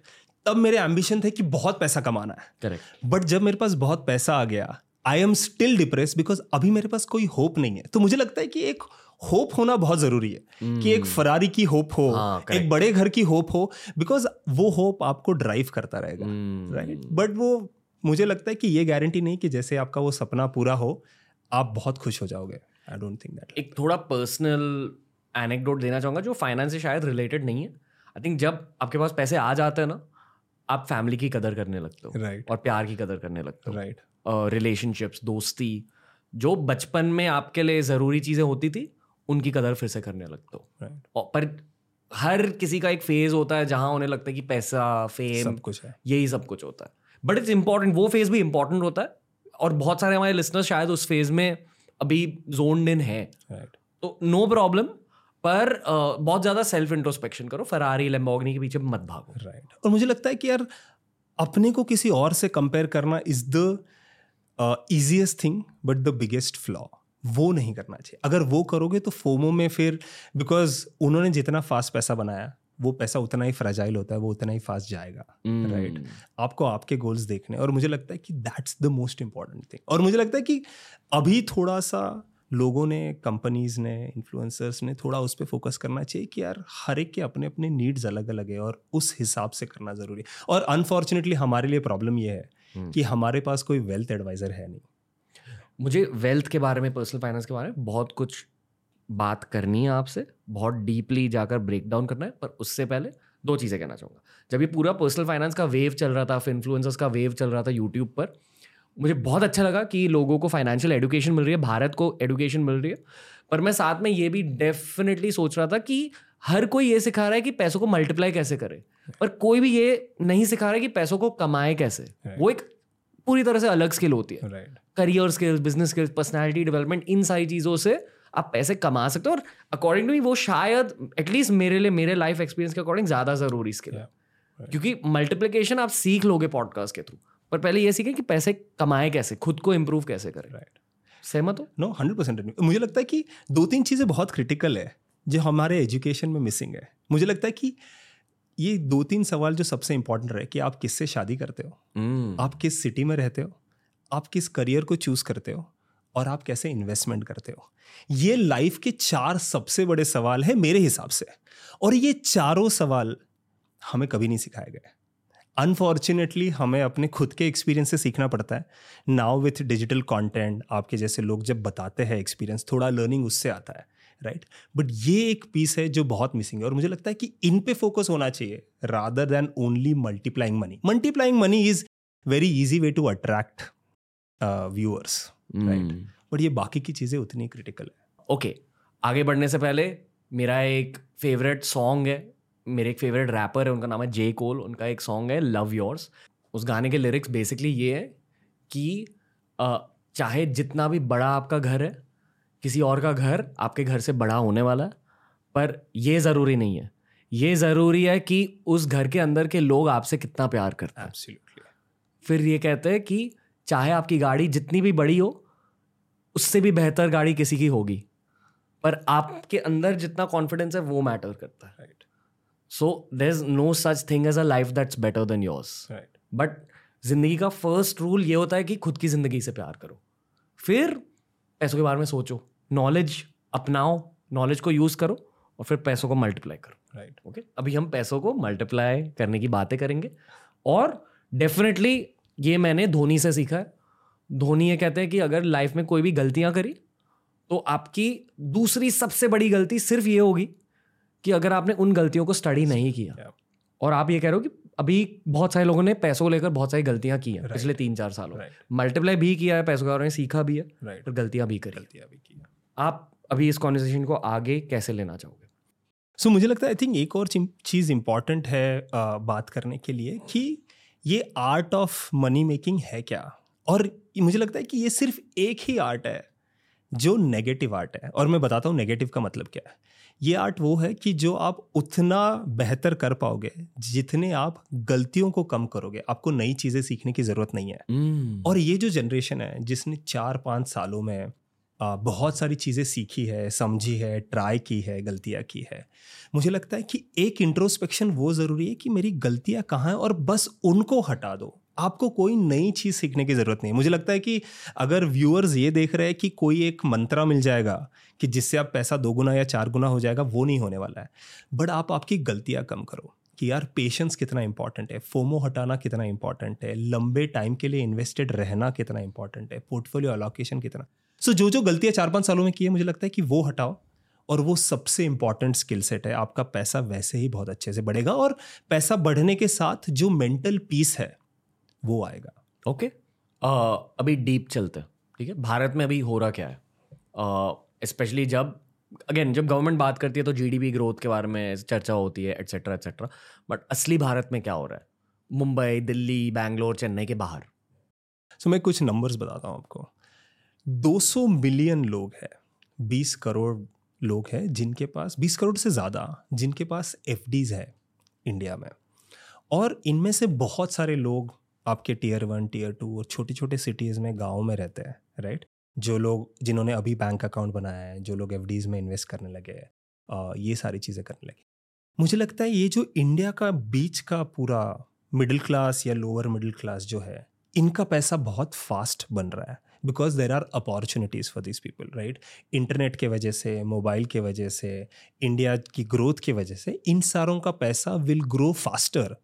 तब मेरे एम्बिशन थे कि बहुत पैसा कमाना है। करेक्ट बट जब मेरे पास बहुत पैसा आ गया I am still depress because अभी मेरे पास कोई होप नहीं है। तो मुझे लगता है कि एक होप होना बहुत ज़रूरी है कि एक फरारी की होप हो हाँ, एक बड़े घर की होप हो बिकॉज़ वो होप आपको ड्राइव करता रहेगा Hmm. राइट बट वो मुझे लगता है कि ये गारंटी नहीं कि जैसे आपका वो सपना पूरा हो आप बहुत खुश हो जाओगे। आई डोंट थिंक दैट एक थोड़ा पर्सनल एनेक्डोट देना चाहूँगा जो फाइनेंस से शायद रिलेटेड नहीं है। आई थिंक जब आपके पास पैसे आ जाते हैं ना आप फैमिली की कदर करने लगते हो राइट और प्यार की कदर करने लगते हो। राइट रिलेशनशिप्स दोस्ती जो बचपन में आपके लिए ज़रूरी चीज़ें होती थी उनकी कदर फिर से करने लगते हो। राइट और पर हर किसी का एक फ़ेज़ होता है जहाँ उन्हें लगता है कि पैसा फेम सब कुछ है। यही सब कुछ होता है। बट इट्स इंपॉर्टेंट वो फ़ेज़ भी इंपॉर्टेंट होता है और बहुत सारे हमारे लिसनर्स शायद उस फ़ेज़ में अभी जोन इन है। राइट तो नो प्रॉब्लम पर अ, बहुत ज़्यादा सेल्फ इंट्रोस्पेक्शन करो फरारी लेम्बोगनी के पीछे मत भागो। Right right. और मुझे लगता है कि यार अपने को किसी और से कंपेयर करना is the easiest thing but the biggest flaw वो नहीं करना चाहिए। अगर वो करोगे तो फोमो में फिर बिकॉज़ उन्होंने जितना फास्ट पैसा बनाया वो पैसा उतना ही फ्रेजाइल होता है वो उतना ही फास्ट जाएगा. राइट आपको आपके गोल्स देखने और मुझे लगता है कि that's the most important thing और मुझे लगता है कि अभी थोड़ा सा लोगों ने कंपनीज़ ने इन्फ्लुएंसर्स ने थोड़ा उस पर फोकस करना चाहिए कि यार हर एक के अपने अपने नीड्स अलग अलग है और उस हिसाब से करना ज़रूरी है। और अनफॉर्चुनेटली हमारे लिए प्रॉब्लम ये है हम्म। कि हमारे पास कोई वेल्थ एडवाइज़र है नहीं। मुझे वेल्थ के बारे में पर्सनल फाइनेंस के बारे में बहुत कुछ बात करनी है आपसे बहुत डीपली जाकर ब्रेक डाउन करना है पर उससे पहले दो चीज़ें कहना चाहूँगा। जब ये पूरा पर्सनल फाइनेंस का वेव चल रहा था फिर इन्फ्लुएंसर्स का वेव चल रहा था यूट्यूब पर मुझे बहुत अच्छा लगा कि लोगों को फाइनेंशियल एजुकेशन मिल रही है भारत को एजुकेशन मिल रही है पर मैं साथ में ये भी डेफिनेटली सोच रहा था कि हर कोई ये सिखा रहा है कि पैसों को मल्टीप्लाई कैसे करे पर कोई भी ये नहीं सिखा रहा है कि पैसों को कमाए कैसे। वो एक पूरी तरह से अलग स्किल होती है। Career skills business skills personality development इन सारी चीज़ों से आप पैसे कमा सकते हो और अकॉर्डिंग टू मी वो शायद एटलीस्ट मेरे लिए मेरे लाइफ एक्सपीरियंस के अकॉर्डिंग ज़्यादा ज़रूरी स्किल है। क्योंकि मल्टीप्लिकेशन आप सीख लोगे पॉडकास्ट के थ्रू पर पहले ये सीखें कि पैसे कमाए कैसे खुद को इम्प्रूव कैसे करें। राइट सहमत हो? नो हंड्रेड परसेंट मुझे लगता है कि दो तीन चीज़ें बहुत क्रिटिकल है जो हमारे एजुकेशन में मिसिंग है। मुझे लगता है कि ये दो तीन सवाल जो सबसे इंपॉर्टेंट रहे कि आप किससे शादी करते हो? हम्म, आप किस सिटी में रहते हो? आप किस करियर को चूज़ करते हो? और आप कैसे इन्वेस्टमेंट करते हो? ये लाइफ के चार सबसे बड़े सवाल हैं मेरे हिसाब से। और ये चारों सवाल हमें कभी नहीं सिखाए गए। अनफॉर्चुनेटली हमें अपने खुद के एक्सपीरियंस से सीखना पड़ता है। नाउ विथ डिजिटल कंटेंट आपके जैसे लोग जब बताते हैं एक्सपीरियंस थोड़ा लर्निंग उससे आता है। राइट बट ये एक पीस है जो बहुत मिसिंग है और मुझे लगता है कि इन पे फोकस होना चाहिए rather than only multiplying money multiplying money is very easy way to attract viewers right. But ये बाकी की चीज़ें उतनी क्रिटिकल है। Okay okay. आगे बढ़ने से पहले मेरा एक फेवरेट सॉन्ग है। मेरे एक फेवरेट रैपर है उनका नाम है जे कोल उनका एक सॉन्ग है लव योर्स उस गाने के लिरिक्स बेसिकली ये है कि अ, चाहे जितना भी बड़ा आपका घर है किसी और का घर आपके घर से बड़ा होने वाला है पर ये ज़रूरी नहीं है। ये ज़रूरी है कि उस घर के अंदर के लोग आपसे कितना प्यार करते हैं। एब्सोल्युटली फिर ये कहते हैं कि चाहे आपकी गाड़ी जितनी भी बड़ी हो उससे भी बेहतर गाड़ी किसी की होगी पर आपके अंदर जितना कॉन्फिडेंस है वो मैटर करता है। Right so there is no such thing as a life that's better than yours right but ज़िंदगी का फ़र्स्ट रूल ये होता है कि खुद की ज़िंदगी से प्यार करो। फिर पैसों के बारे में सोचो। नॉलेज अपनाओ नॉलेज को यूज़ करो और फिर पैसों को मल्टीप्लाई करो। राइट ओके अभी हम पैसों को मल्टीप्लाई करने की बातें करेंगे और डेफिनेटली ये मैंने धोनी से सीखा है। धोनी ये कहते हैं कि अगर लाइफ में कोई भी गलतियाँ करी तो आपकी दूसरी सबसे बड़ी गलती सिर्फ़ ये होगी कि अगर आपने उन गलतियों को स्टडी नहीं किया। Yeah. और आप ये कह रहे हो कि अभी बहुत सारे लोगों ने पैसों को लेकर बहुत सारी गलतियाँ की हैं पिछले तीन चार सालों में। राइट मल्टीप्लाई भी किया है पैसों के बारे में सीखा भी है राइट और गलतियाँ भी करी गलतियाँ भी की आप अभी इस कॉन्वर्सेशन को आगे कैसे लेना चाहोगे? सो so, मुझे लगता है आई थिंक एक और चीज़ इंपॉर्टेंट है uh, बात करने के लिए कि ये आर्ट ऑफ़ मनी मेकिंग है क्या? और मुझे लगता है कि ये सिर्फ़ एक ही आर्ट है जो नेगेटिव आर्ट है। और मैं बताता हूँ नेगेटिव का मतलब क्या है। ये आर्ट वो है कि जो आप उतना बेहतर कर पाओगे जितने आप गलतियों को कम करोगे। आपको नई चीज़ें सीखने की ज़रूरत नहीं है। Mm. और ये जो जनरेशन है जिसने चार पाँच सालों में आ, बहुत सारी चीज़ें सीखी है, समझी है, ट्राई की है, गलतियाँ की है। मुझे लगता है कि एक इंट्रोस्पेक्शन वो ज़रूरी है कि मेरी गलतियाँ कहाँ हैं और बस उनको हटा दो। आपको कोई नई चीज़ सीखने की ज़रूरत नहीं। मुझे लगता है कि अगर व्यूअर्स ये देख रहे हैं कि कोई एक मंत्रा मिल जाएगा कि जिससे आप पैसा दो गुना या चार गुना हो जाएगा, वो नहीं होने वाला है। बट आप आपकी गलतियाँ कम करो कि यार पेशेंस कितना इंपॉर्टेंट है, फोमो हटाना कितना इंपॉर्टेंट है, लंबे टाइम के लिए इन्वेस्टेड रहना कितना इंपॉर्टेंट है पोर्टफोलियो अलोकेशन कितना सो so, जो जो गलतियाँ चार पाँच सालों में की है मुझे लगता है कि वो हटाओ और वो सबसे इंपॉर्टेंट स्किल सेट है। आपका पैसा वैसे ही बहुत अच्छे से बढ़ेगा और पैसा बढ़ने के साथ जो मेंटल पीस है वो आएगा। Okay okay. uh, अभी डीप चलते हैं ठीक है? भारत में अभी हो रहा क्या है? स्पेशली uh, जब अगेन जब गवर्नमेंट बात करती है तो जीडीपी ग्रोथ के बारे में चर्चा होती है एट्सेट्रा एट्सेट्रा बट असली भारत में क्या हो रहा है? मुंबई दिल्ली बैंगलोर चेन्नई के बाहर। सो so, मैं कुछ नंबर्स बताता हूँ आपको। 200 मिलियन लोग हैं 20 करोड़ लोग हैं जिनके पास 20 करोड़ से ज़्यादा जिनके पास एफ़ है इंडिया में। और इनमें से बहुत सारे लोग आपके टीयर वन, टीयर टू और छोटे छोटे सिटीज़ में, गाँव में रहते हैं राइट जो लोग, जिन्होंने अभी बैंक अकाउंट बनाया है, जो लोग एफ़ में इन्वेस्ट करने लगे हैं ये सारी चीज़ें करने लगे। मुझे लगता है ये जो इंडिया का बीच का पूरा मिडिल क्लास या लोअर मिडिल क्लास जो है, इनका पैसा बहुत फास्ट बन रहा है। Because there are opportunities for this people right internet के वजह से मोबाइल के वजह से इंडिया की ग्रोथ की वजह से, इन सारों का पैसा will grow faster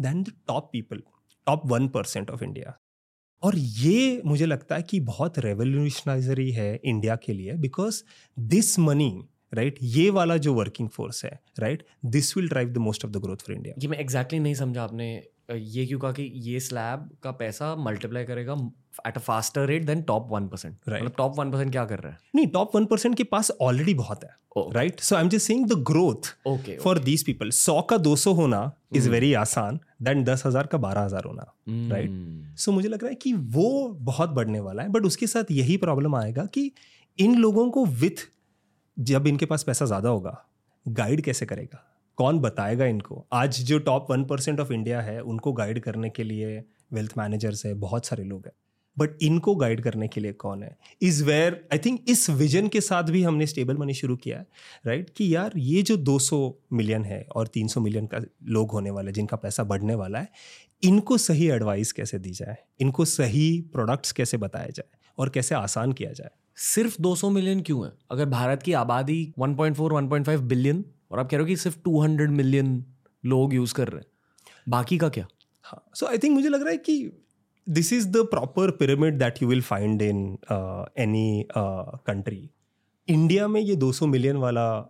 than the top people top one percent of India और ये मुझे लगता है कि बहुत रेवोल्यूशनाइजरी है इंडिया के लिए बिकॉज़ दिस मनी राइट ये वाला जो वर्किंग फोर्स है right this will drive the most of the growth for India ये मैं एग्जैक्टली exactly नहीं समझा आपने ये क्यों कहा कि ये स्लैब का पैसा मल्टीप्लाई करेगा at a faster rate than top one percent मतलब टॉप वन परसेंट क्या कर रहा है? नहीं टॉप वन परसेंट के पास ऑलरेडी बहुत है right so I am just saying the growth okay for these people सौ का दो सौ होना इज़ वेरी hmm. आसान देन दस हज़ार का बारह हज़ार होना राइट hmm. सो मुझे लग रहा है कि वो बहुत बढ़ने वाला है बट उसके साथ यही प्रॉब्लम आएगा कि इन लोगों को विथ जब इनके पास पैसा ज़्यादा होगा गाइड कैसे करेगा? कौन बताएगा इनको? आज जो top one percent of India है उनको गाइड करने के लिए वेल्थ मैनेजर्स है बहुत सारे लोग हैं। बट इनको गाइड करने के लिए कौन है? इज़ वेयर आई थिंक इस विजन के साथ भी हमने स्टेबल मनी शुरू किया है राइट right? कि यार ये जो 200 मिलियन है और 300 मिलियन का लोग होने वाले जिनका पैसा बढ़ने वाला है इनको सही एडवाइस कैसे दी जाए? इनको सही प्रोडक्ट्स कैसे बताया जाए? और कैसे आसान किया जाए? सिर्फ़ 200 मिलियन क्यों है? अगर भारत की आबादी 1.4 1.5 बिलियन और आप कह रहे हो कि सिर्फ़ 200 मिलियन लोग यूज़ कर रहे हैं बाकी का क्या? हाँ सो आई थिंक मुझे लग रहा है कि this is the proper pyramid that you will find in any country India में ये 200 मिलियन वाला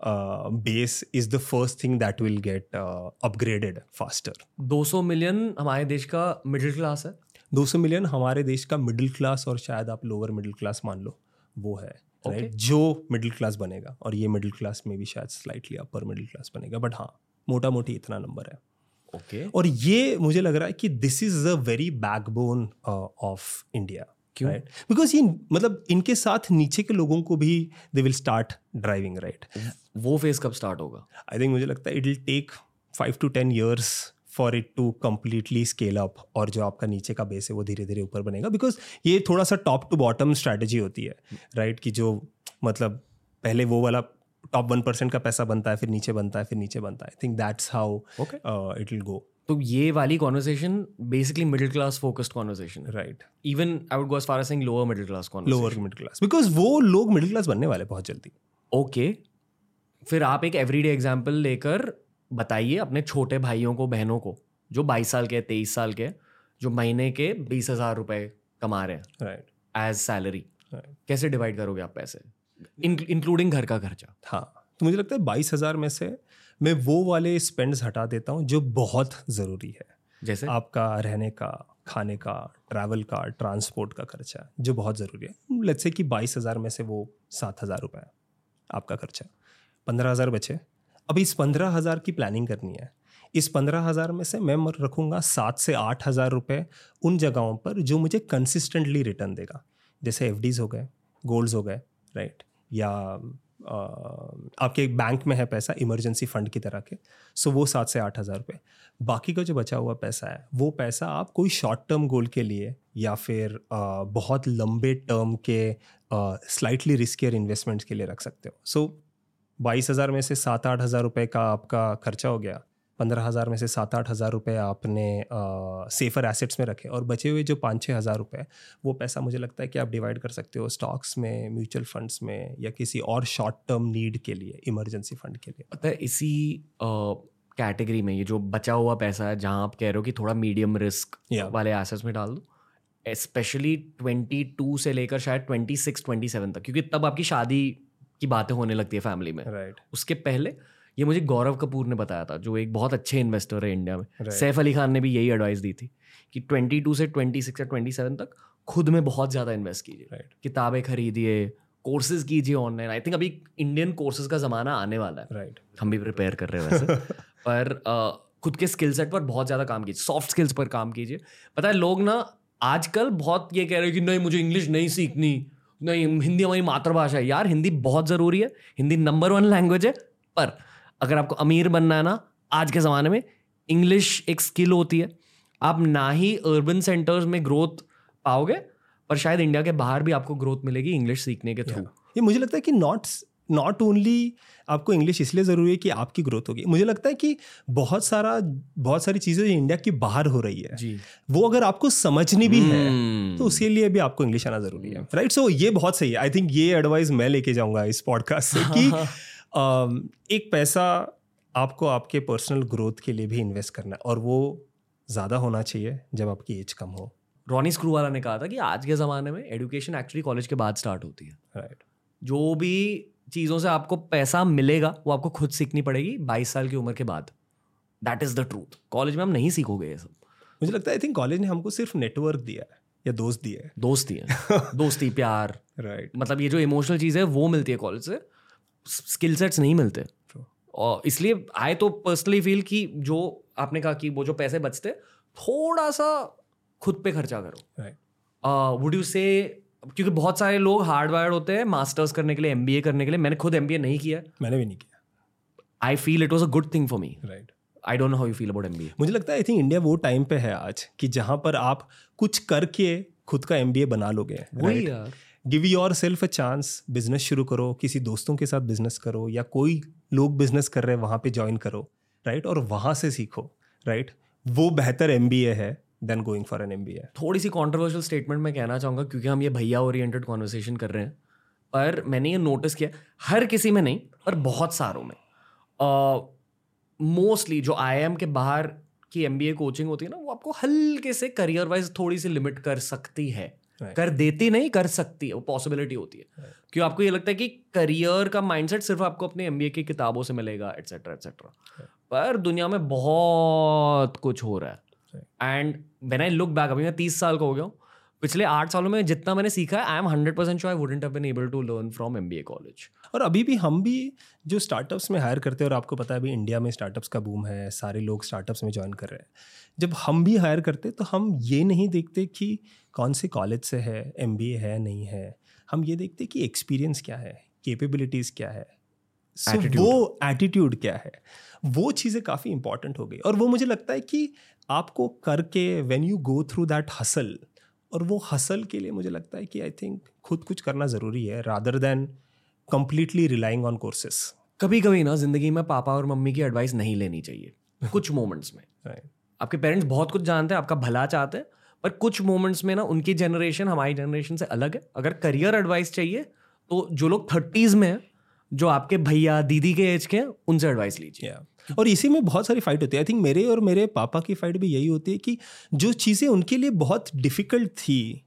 base is the first thing that will get upgraded faster 200 million हमारे देश का मिडिल क्लास है। 200 मिलियन हमारे देश का मिडिल क्लास और शायद आप लोअर मिडिल क्लास मान लो वो है राइट okay. जो मिडिल क्लास बनेगा और ये मिडिल क्लास में भी शायद स्लाइटली अपर मिडिल क्लास बनेगा बट हाँ मोटा मोटी इतना नंबर है। Okay okay. और ये मुझे लग रहा है कि this is a very backbone of India क्यों? बिकॉज़ ये मतलब इनके साथ नीचे के लोगों को भी they will start driving right वो फ़ेज़ कब स्टार्ट होगा? आई थिंक मुझे लगता है it will take five to ten years for it to completely scale up और जो आपका नीचे का बेस है वो धीरे धीरे ऊपर बनेगा। बिकॉज़ ये थोड़ा सा टॉप टू बॉटम स्ट्रैटेजी होती है राइट right? कि जो मतलब पहले वो वाला टॉप वन परसेंट का पैसा बनता है फिर नीचे बनता है फिर नीचे बनता है। I think that's how it will go तो ये वाली conversation basically middle class focused conversation right even I would go as far as saying lower middle class conversation lower middle class because वो लोग मिडिल क्लास बनने वाले बहुत जल्दी। Okay okay. फिर आप एक एवरीडे एग्जांपल लेकर बताइए अपने छोटे भाइयों को बहनों को जो बाईस साल के तेईस साल के जो महीने के बीस हज़ार रुपए कमा रहे हैं। राइट एज सैलरी कैसे डिवाइड करोगे आप पैसे? इंक्लूडिंग घर का खर्चा। हाँ तो मुझे लगता है बाईस हज़ार में से मैं वो वाले स्पेंड्स हटा देता हूँ जो बहुत ज़रूरी है। जैसे? आपका रहने का खाने का ट्रैवल का ट्रांसपोर्ट का खर्चा जो बहुत ज़रूरी है। लेट्स से कि बाईस हज़ार में से वो सात हज़ार रुपये आपका खर्चा। पंद्रह हज़ार बचे। अब इस पंद्रह हज़ार की प्लानिंग करनी है। इस पंद्रह हज़ार में से मैं रखूँगा सात से आठ हज़ार रुपये उन जगहों पर जो मुझे कंसिस्टेंटली रिटर्न देगा। जैसे एफ़ हो गए गोल्ड्स हो गए राइट या आ, आपके बैंक में है पैसा इमरजेंसी फंड की तरह के सो वो सात से आठ हज़ार रुपये बाकी का जो बचा हुआ पैसा है वो पैसा आप कोई शॉर्ट टर्म गोल के लिए या फिर आ, बहुत लंबे टर्म के स्लाइटली रिस्कियर इन्वेस्टमेंट्स के लिए रख सकते हो। सो बाईस हज़ार में से सात आठ हज़ार रुपये का आपका खर्चा हो गया पंद्रह हज़ार में से सात आठ हज़ार रुपये आपने सेफ़र एसेट्स में रखे और बचे हुए जो पाँच छः हज़ार रुपये वो पैसा मुझे लगता है कि आप डिवाइड कर सकते हो स्टॉक्स में म्यूचुअल फंड्स में या किसी और शॉर्ट टर्म नीड के लिए इमरजेंसी फंड के लिए। पता है इसी कैटेगरी में ये जो बचा हुआ पैसा है जहाँ आप कह रहे हो कि थोड़ा मीडियम रिस्क वाले एसेट्स में डाल दो स्पेशली ट्वेंटी टू से लेकर शायद ट्वेंटी सिक्स ट्वेंटी सेवन तक क्योंकि तब आपकी शादी की बातें होने लगती है फैमिली में। Right right. उसके पहले ये मुझे गौरव कपूर ने बताया था जो एक बहुत अच्छे इन्वेस्टर है इंडिया में। सैफ अली खान ने भी यही एडवाइस दी थी कि ट्वेंटी टू से ट्वेंटी सिक्स या ट्वेंटी सेवन तक खुद में बहुत ज़्यादा इन्वेस्ट कीजिए। किताबें खरीदिए कोर्सेज कीजिए ऑनलाइन आई थिंक अभी इंडियन कोर्सेज का ज़माना आने वाला है। राइट हम भी प्रिपेयर कर रहे हैं वैसे। [LAUGHS] पर खुद के स्किल सेट पर बहुत ज़्यादा काम कीजिए। सॉफ्ट स्किल्स पर काम कीजिए। पता है लोग ना आजकल बहुत ये कह रहे हैं कि नहीं मुझे इंग्लिश नहीं सीखनी। नहीं हिंदी हमारी मातृभाषा है। यार हिंदी बहुत ज़रूरी है। हिंदी नंबर वन लैंग्वेज है पर अगर आपको अमीर बनना है ना आज के ज़माने में इंग्लिश एक स्किल होती है। आप ना ही अर्बन सेंटर्स में ग्रोथ पाओगे पर शायद इंडिया के बाहर भी आपको ग्रोथ मिलेगी इंग्लिश सीखने के थ्रू ये मुझे लगता है कि नॉट नॉट ओनली आपको इंग्लिश इसलिए ज़रूरी है कि आपकी ग्रोथ होगी। मुझे लगता है कि बहुत सारा बहुत सारी चीज़ें जो इंडिया की बाहर हो रही है जी। वो अगर आपको समझनी भी है हम्म। तो उसके लिए भी आपको इंग्लिश आना ज़रूरी है राइट सो so, ये बहुत सही है। आई थिंक ये एडवाइस मैं लेके जाऊँगा इस पॉडकास्ट से कि um, एक पैसा आपको आपके पर्सनल ग्रोथ के लिए भी इन्वेस्ट करना है और वो ज़्यादा होना चाहिए जब आपकी एज कम हो। रॉनी स्क्रू वाला ने कहा था कि आज के ज़माने में एडुकेशन एक्चुअली कॉलेज के बाद स्टार्ट होती है। राइट जो भी चीज़ों से आपको पैसा मिलेगा वो आपको खुद सीखनी पड़ेगी बाईस साल की उम्र के बाद। That is the truth college में हम नहीं सीखोगे ये सब। मुझे लगता है आई थिंक कॉलेज ने हमको सिर्फ़ नेटवर्क दिया है या दोस्त है। दोस्ती है। [LAUGHS] दोस्ती प्यार। राइट मतलब ये जो इमोशनल चीज़ है वो मिलती है कॉलेज से। स्किल सेट्स नहीं मिलते। और इसलिए आए तो पर्सनली फील कि जो आपने कहा कि वो जो पैसे बचते थोड़ा सा खुद पे खर्चा करो। वुड यू से क्योंकि बहुत सारे लोग हार्ड वायर्ड होते हैं मास्टर्स करने के लिए एमबीए करने के लिए। मैंने खुद एमबीए नहीं किया। मैंने भी नहीं किया। I feel it was a good thing for me right I don't know how you feel about um मुझे लगता है आई थिंक इंडिया वो टाइम पे है आज कि जहाँ पर आप कुछ करके खुद का एमबीए बना लोगे। वही right? यार। Give yourself a chance business शुरू करो, किसी दोस्तों के साथ बिज़नेस करो, या कोई लोग बिज़नेस कर रहे हैं, वहाँ पे ज्वाइन करो राइट और वहाँ से सीखो राइट वो बेहतर एमबीए है than going for an M थोड़ी सी कॉन्ट्रोवर्शियल स्टेटमेंट मैं कहना चाहूँगा, क्योंकि हम ये भैया ओरिएंटेड कॉन्वर्सेशन कर रहे हैं, पर मैंने ये नोटिस किया, हर किसी में नहीं, पर बहुत सारों में। मोस्टली जो आई के बाहर की एमबीए कोचिंग होती है ना, वो आपको हल्के से करियर वाइज थोड़ी सी लिमिट कर सकती है। Right. कर देती नहीं कर सकती है वो पॉसिबिलिटी होती है। क्यों? आपको ये लगता है कि करियर का माइंडसेट सिर्फ़ आपको अपने एम की किताबों से मिलेगा एटसेट्रा एटसेट्रा पर दुनिया में बहुत कुछ हो रहा है। And when I look back अभी मैं तीस साल का हो गया हूँ। पिछले आठ सालों में जितना मैंने सीखा है I am hundred percent I wouldn't have been able to learn from M B A college और अभी भी हम भी जो स्टार्टअप्स में हायर करते हैं और आपको पता है अभी इंडिया में स्टार्टअप्स का बूम है सारे लोग स्टार्टअप्स में ज्वाइन कर रहे हैं। जब हम भी हायर करते तो हम ये नहीं देखते कि कौन से कॉलेज से है एमबीए है नहीं है? हम ये देखते कि एक्सपीरियंस क्या है कैपेबिलिटीज़ क्या है। So, Attitude. वो एटीट्यूड क्या है? वो चीज़ें काफ़ी इंपॉर्टेंट हो गई। और वो मुझे लगता है कि आपको करके when you go through that hustle और वो हसल के लिए मुझे लगता है कि आई थिंक खुद कुछ करना ज़रूरी है rather than completely relying on courses कभी कभी ना ज़िंदगी में पापा और मम्मी की एडवाइस नहीं लेनी चाहिए। [LAUGHS] कुछ मोमेंट्स में। Right. आपके पेरेंट्स बहुत कुछ जानते हैं आपका भला चाहते हैं पर कुछ मोमेंट्स में ना उनकी जनरेशन हमारी जनरेशन से अलग है। अगर करियर एडवाइस चाहिए तो जो लोग थर्टीज में हैं जो आपके भैया दीदी के एज के हैं उनसे एडवाइस लीजिए। Yeah. और इसी में बहुत सारी फाइट होती है। आई थिंक मेरे और मेरे पापा की फाइट भी यही होती है कि जो चीज़ें उनके लिए बहुत डिफ़िकल्ट थी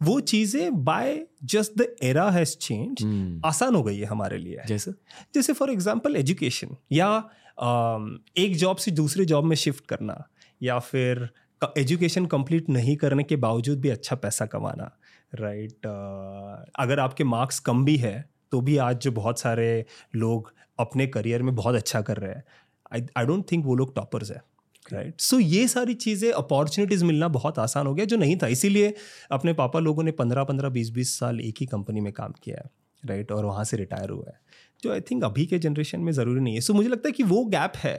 वो चीज़ें by just the era has change आसान हो गई है हमारे लिए। जैसे? जैसे फॉर एग्जांपल एजुकेशन या um, एक जॉब से दूसरे जॉब में शिफ्ट करना या फिर एजुकेशन कंप्लीट नहीं करने के बावजूद भी अच्छा पैसा कमाना राइट अगर आपके मार्क्स कम भी है तो भी आज जो बहुत सारे लोग अपने करियर में बहुत अच्छा कर रहे हैं आई आई डोंट थिंक वो लोग टॉपर्स है राइट सो ये सारी चीज़ें अपॉर्चुनिटीज़ मिलना बहुत आसान हो गया जो नहीं था। इसीलिए अपने पापा लोगों ने पंद्रह पंद्रह बीस बीस साल एक ही कंपनी में काम किया है राइट और वहाँ से रिटायर हुआ है। जो आई थिंक अभी के जनरेशन में ज़रूरी नहीं है। सो so, मुझे लगता है कि वो गैप है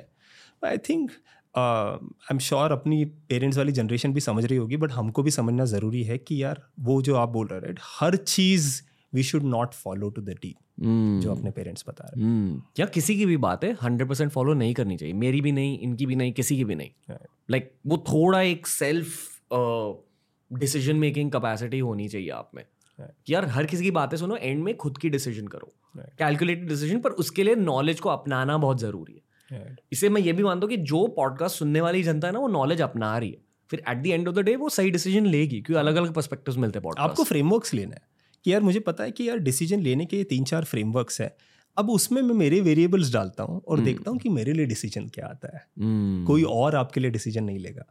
I think I am sure अपनी पेरेंट्स वाली जनरेशन भी समझ रही होगी बट हमको भी समझना ज़रूरी है कि यार वो जो आप बोल रहे हैं राइट हर चीज़ we should not follow to the T जो अपने पेरेंट्स बता रहे हम्म। या किसी की भी बात है हंड्रेड परसेंट फॉलो नहीं करनी चाहिए। मेरी भी नहीं इनकी भी नहीं किसी की भी नहीं। हैं लाइक वो थोड़ा एक सेल्फ डिसीज़न मेकिंग कैपेसिटी होनी चाहिए आप में। कि यार हर किसी की बातें सुनो एंड में खुद की डिसीज़न करो। Right. कैलकुलेटेड डिसीज़न पर उसके लिए नॉलेज को अपनाना बहुत ज़रूरी है। Right. इसे मैं ये भी मानता हूँ कि जो पॉडकास्ट सुनने वाली जनता है ना वो नॉलेज अपना रही है। फिर at the end of the day वो सही डिसीज़न लेगी क्योंकि अलग अलग पर्सपेक्टिव्स मिलते हैं आपको फ्रेमवर्क्स लेना है कि यार मुझे पता है कि यार डिसीज़न लेने के तीन चार फ्रेमवर्क्स है। अब उसमें मैं मेरे वेरिएबल्स डालता हूँ और देखता हूँ कि मेरे लिए डिसीज़न क्या आता है। कोई और आपके लिए डिसीज़न नहीं लेगा।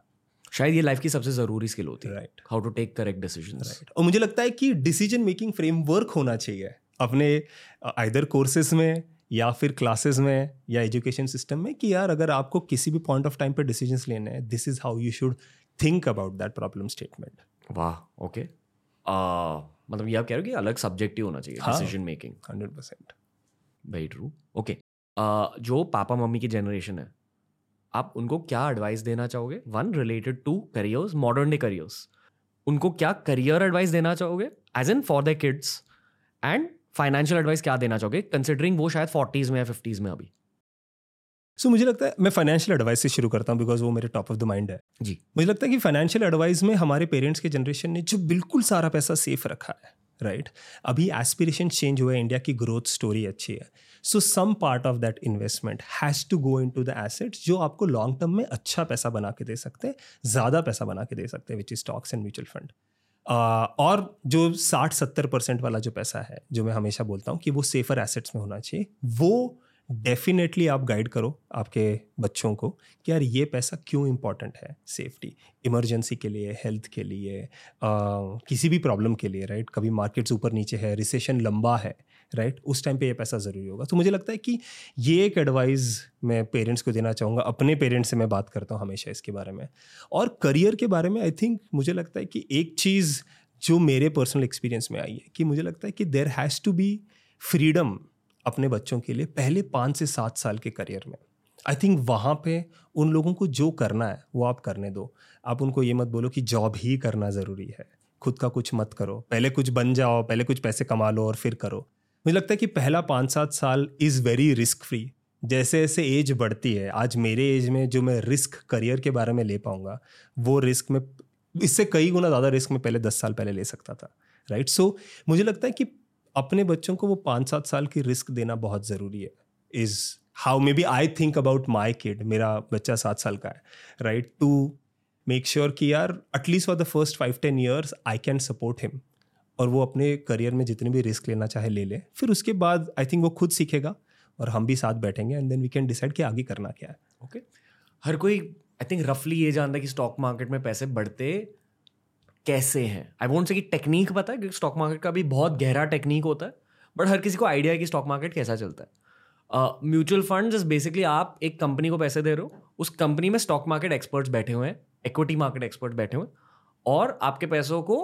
शायद ये लाइफ की सबसे ज़रूरी स्किल होती है। Right how to take correct decision right और मुझे लगता है कि डिसीज़न मेकिंग फ्रेमवर्क होना चाहिए अपने आइदर कोर्सेज में या फिर क्लासेस में या एजुकेशन सिस्टम में कि यार अगर आपको किसी भी पॉइंट ऑफ़ टाइम पे डिसीजंस लेने हैं this is how you should think about that problem statement वाह ओके मतलब ये आप कह रहे हो कि अलग सब्जेक्ट ही होना चाहिए। Decision making hundred percent very true okay जो पापा मम्मी की जनरेशन है आप उनको क्या एडवाइस देना चाहोगे? One related to careers modern day careers उनको क्या करियर एडवाइस देना चाहोगे? As an for the kids and financial advice क्या देना चाहोगे? कंसिडरिंग वो शायद फोर्टीज में या फिफ्टीज में अभी। सो so, मुझे लगता है मैं फाइनेंशियल एडवाइस से शुरू करता हूँ बिकॉज़ वो मेरे टॉप ऑफ़ द माइंड है। जी। मुझे लगता है कि फाइनेंशियल एडवाइस में हमारे पेरेंट्स के जनरेशन ने जो बिल्कुल सारा पैसा सेफ़ रखा है राइट right? अभी एस्पिरेशन चेंज हुआ है इंडिया की ग्रोथ स्टोरी अच्छी है। So some part of that investment has to go into the assets जो आपको लॉन्ग टर्म में अच्छा पैसा बना के दे सकते हैं ज़्यादा पैसा बना के दे सकते हैं which is stocks and mutual fund और जो साठ सत्तर परसेंट वाला जो पैसा है, जो मैं हमेशा बोलता हूँ कि वो सेफर एसेट्स में होना चाहिए, वो डेफिनेटली आप गाइड करो आपके बच्चों को कि यार ये पैसा क्यों इंपॉर्टेंट है? सेफ्टी इमरजेंसी के लिए हेल्थ के लिए आ, किसी भी प्रॉब्लम के लिए राइट कभी मार्केट्स ऊपर नीचे है रिसेशन लंबा है राइट उस टाइम पे ये पैसा ज़रूरी होगा। तो मुझे लगता है कि ये एक एडवाइस मैं पेरेंट्स को देना चाहूँगा। अपने पेरेंट्स से मैं बात करता हूँ हमेशा इसके बारे में। और करियर के बारे में आई थिंक मुझे लगता है कि एक चीज़ जो मेरे पर्सनल एक्सपीरियंस में आई है कि मुझे लगता है कि there has to be freedom अपने बच्चों के लिए पहले पाँच से सात साल के करियर में। आई थिंक वहाँ पे उन लोगों को जो करना है वो आप करने दो। आप उनको ये मत बोलो कि जॉब ही करना ज़रूरी है। खुद का कुछ मत करो। पहले कुछ बन जाओ पहले कुछ पैसे कमा लो और फिर करो। मुझे लगता है कि पहला पाँच सात साल इज़ वेरी रिस्क फ्री जैसे जैसे एज बढ़ती है आज मेरे एज में जो मैं रिस्क करियर के बारे में ले पाऊँगा वो रिस्क में इससे कई गुना ज़्यादा रिस्क में पहले दस साल पहले ले सकता था राइट right? सो so, मुझे लगता है कि अपने बच्चों को वो पाँच सात साल की रिस्क देना बहुत ज़रूरी है। Is how maybe I think about my kid, मेरा बच्चा सात साल का है, राइट? टू मेक श्योर कि यार at least for the first five ten years I can support him और वो अपने करियर में जितने भी रिस्क लेना चाहे ले ले। फिर उसके बाद आई थिंक वो खुद सीखेगा और हम भी साथ बैठेंगे and then we can decide कि आगे करना क्या है। Okay okay. हर कोई आई थिंक रफली ये जानता है कि स्टॉक मार्केट में पैसे बढ़ते कैसे हैं? आई वोंट से कि टेक्निक पता है क्योंकि स्टॉक मार्केट का भी बहुत गहरा टेक्निक होता है बट हर किसी को आइडिया है कि स्टॉक मार्केट कैसा चलता है। म्यूचुअल फंड इज़ बेसिकली आप एक कंपनी को पैसे दे रहे हो उस कंपनी में स्टॉक मार्केट एक्सपर्ट्स बैठे हुए हैं इक्विटी मार्केट एक्सपर्ट बैठे हुए हैं और आपके पैसों को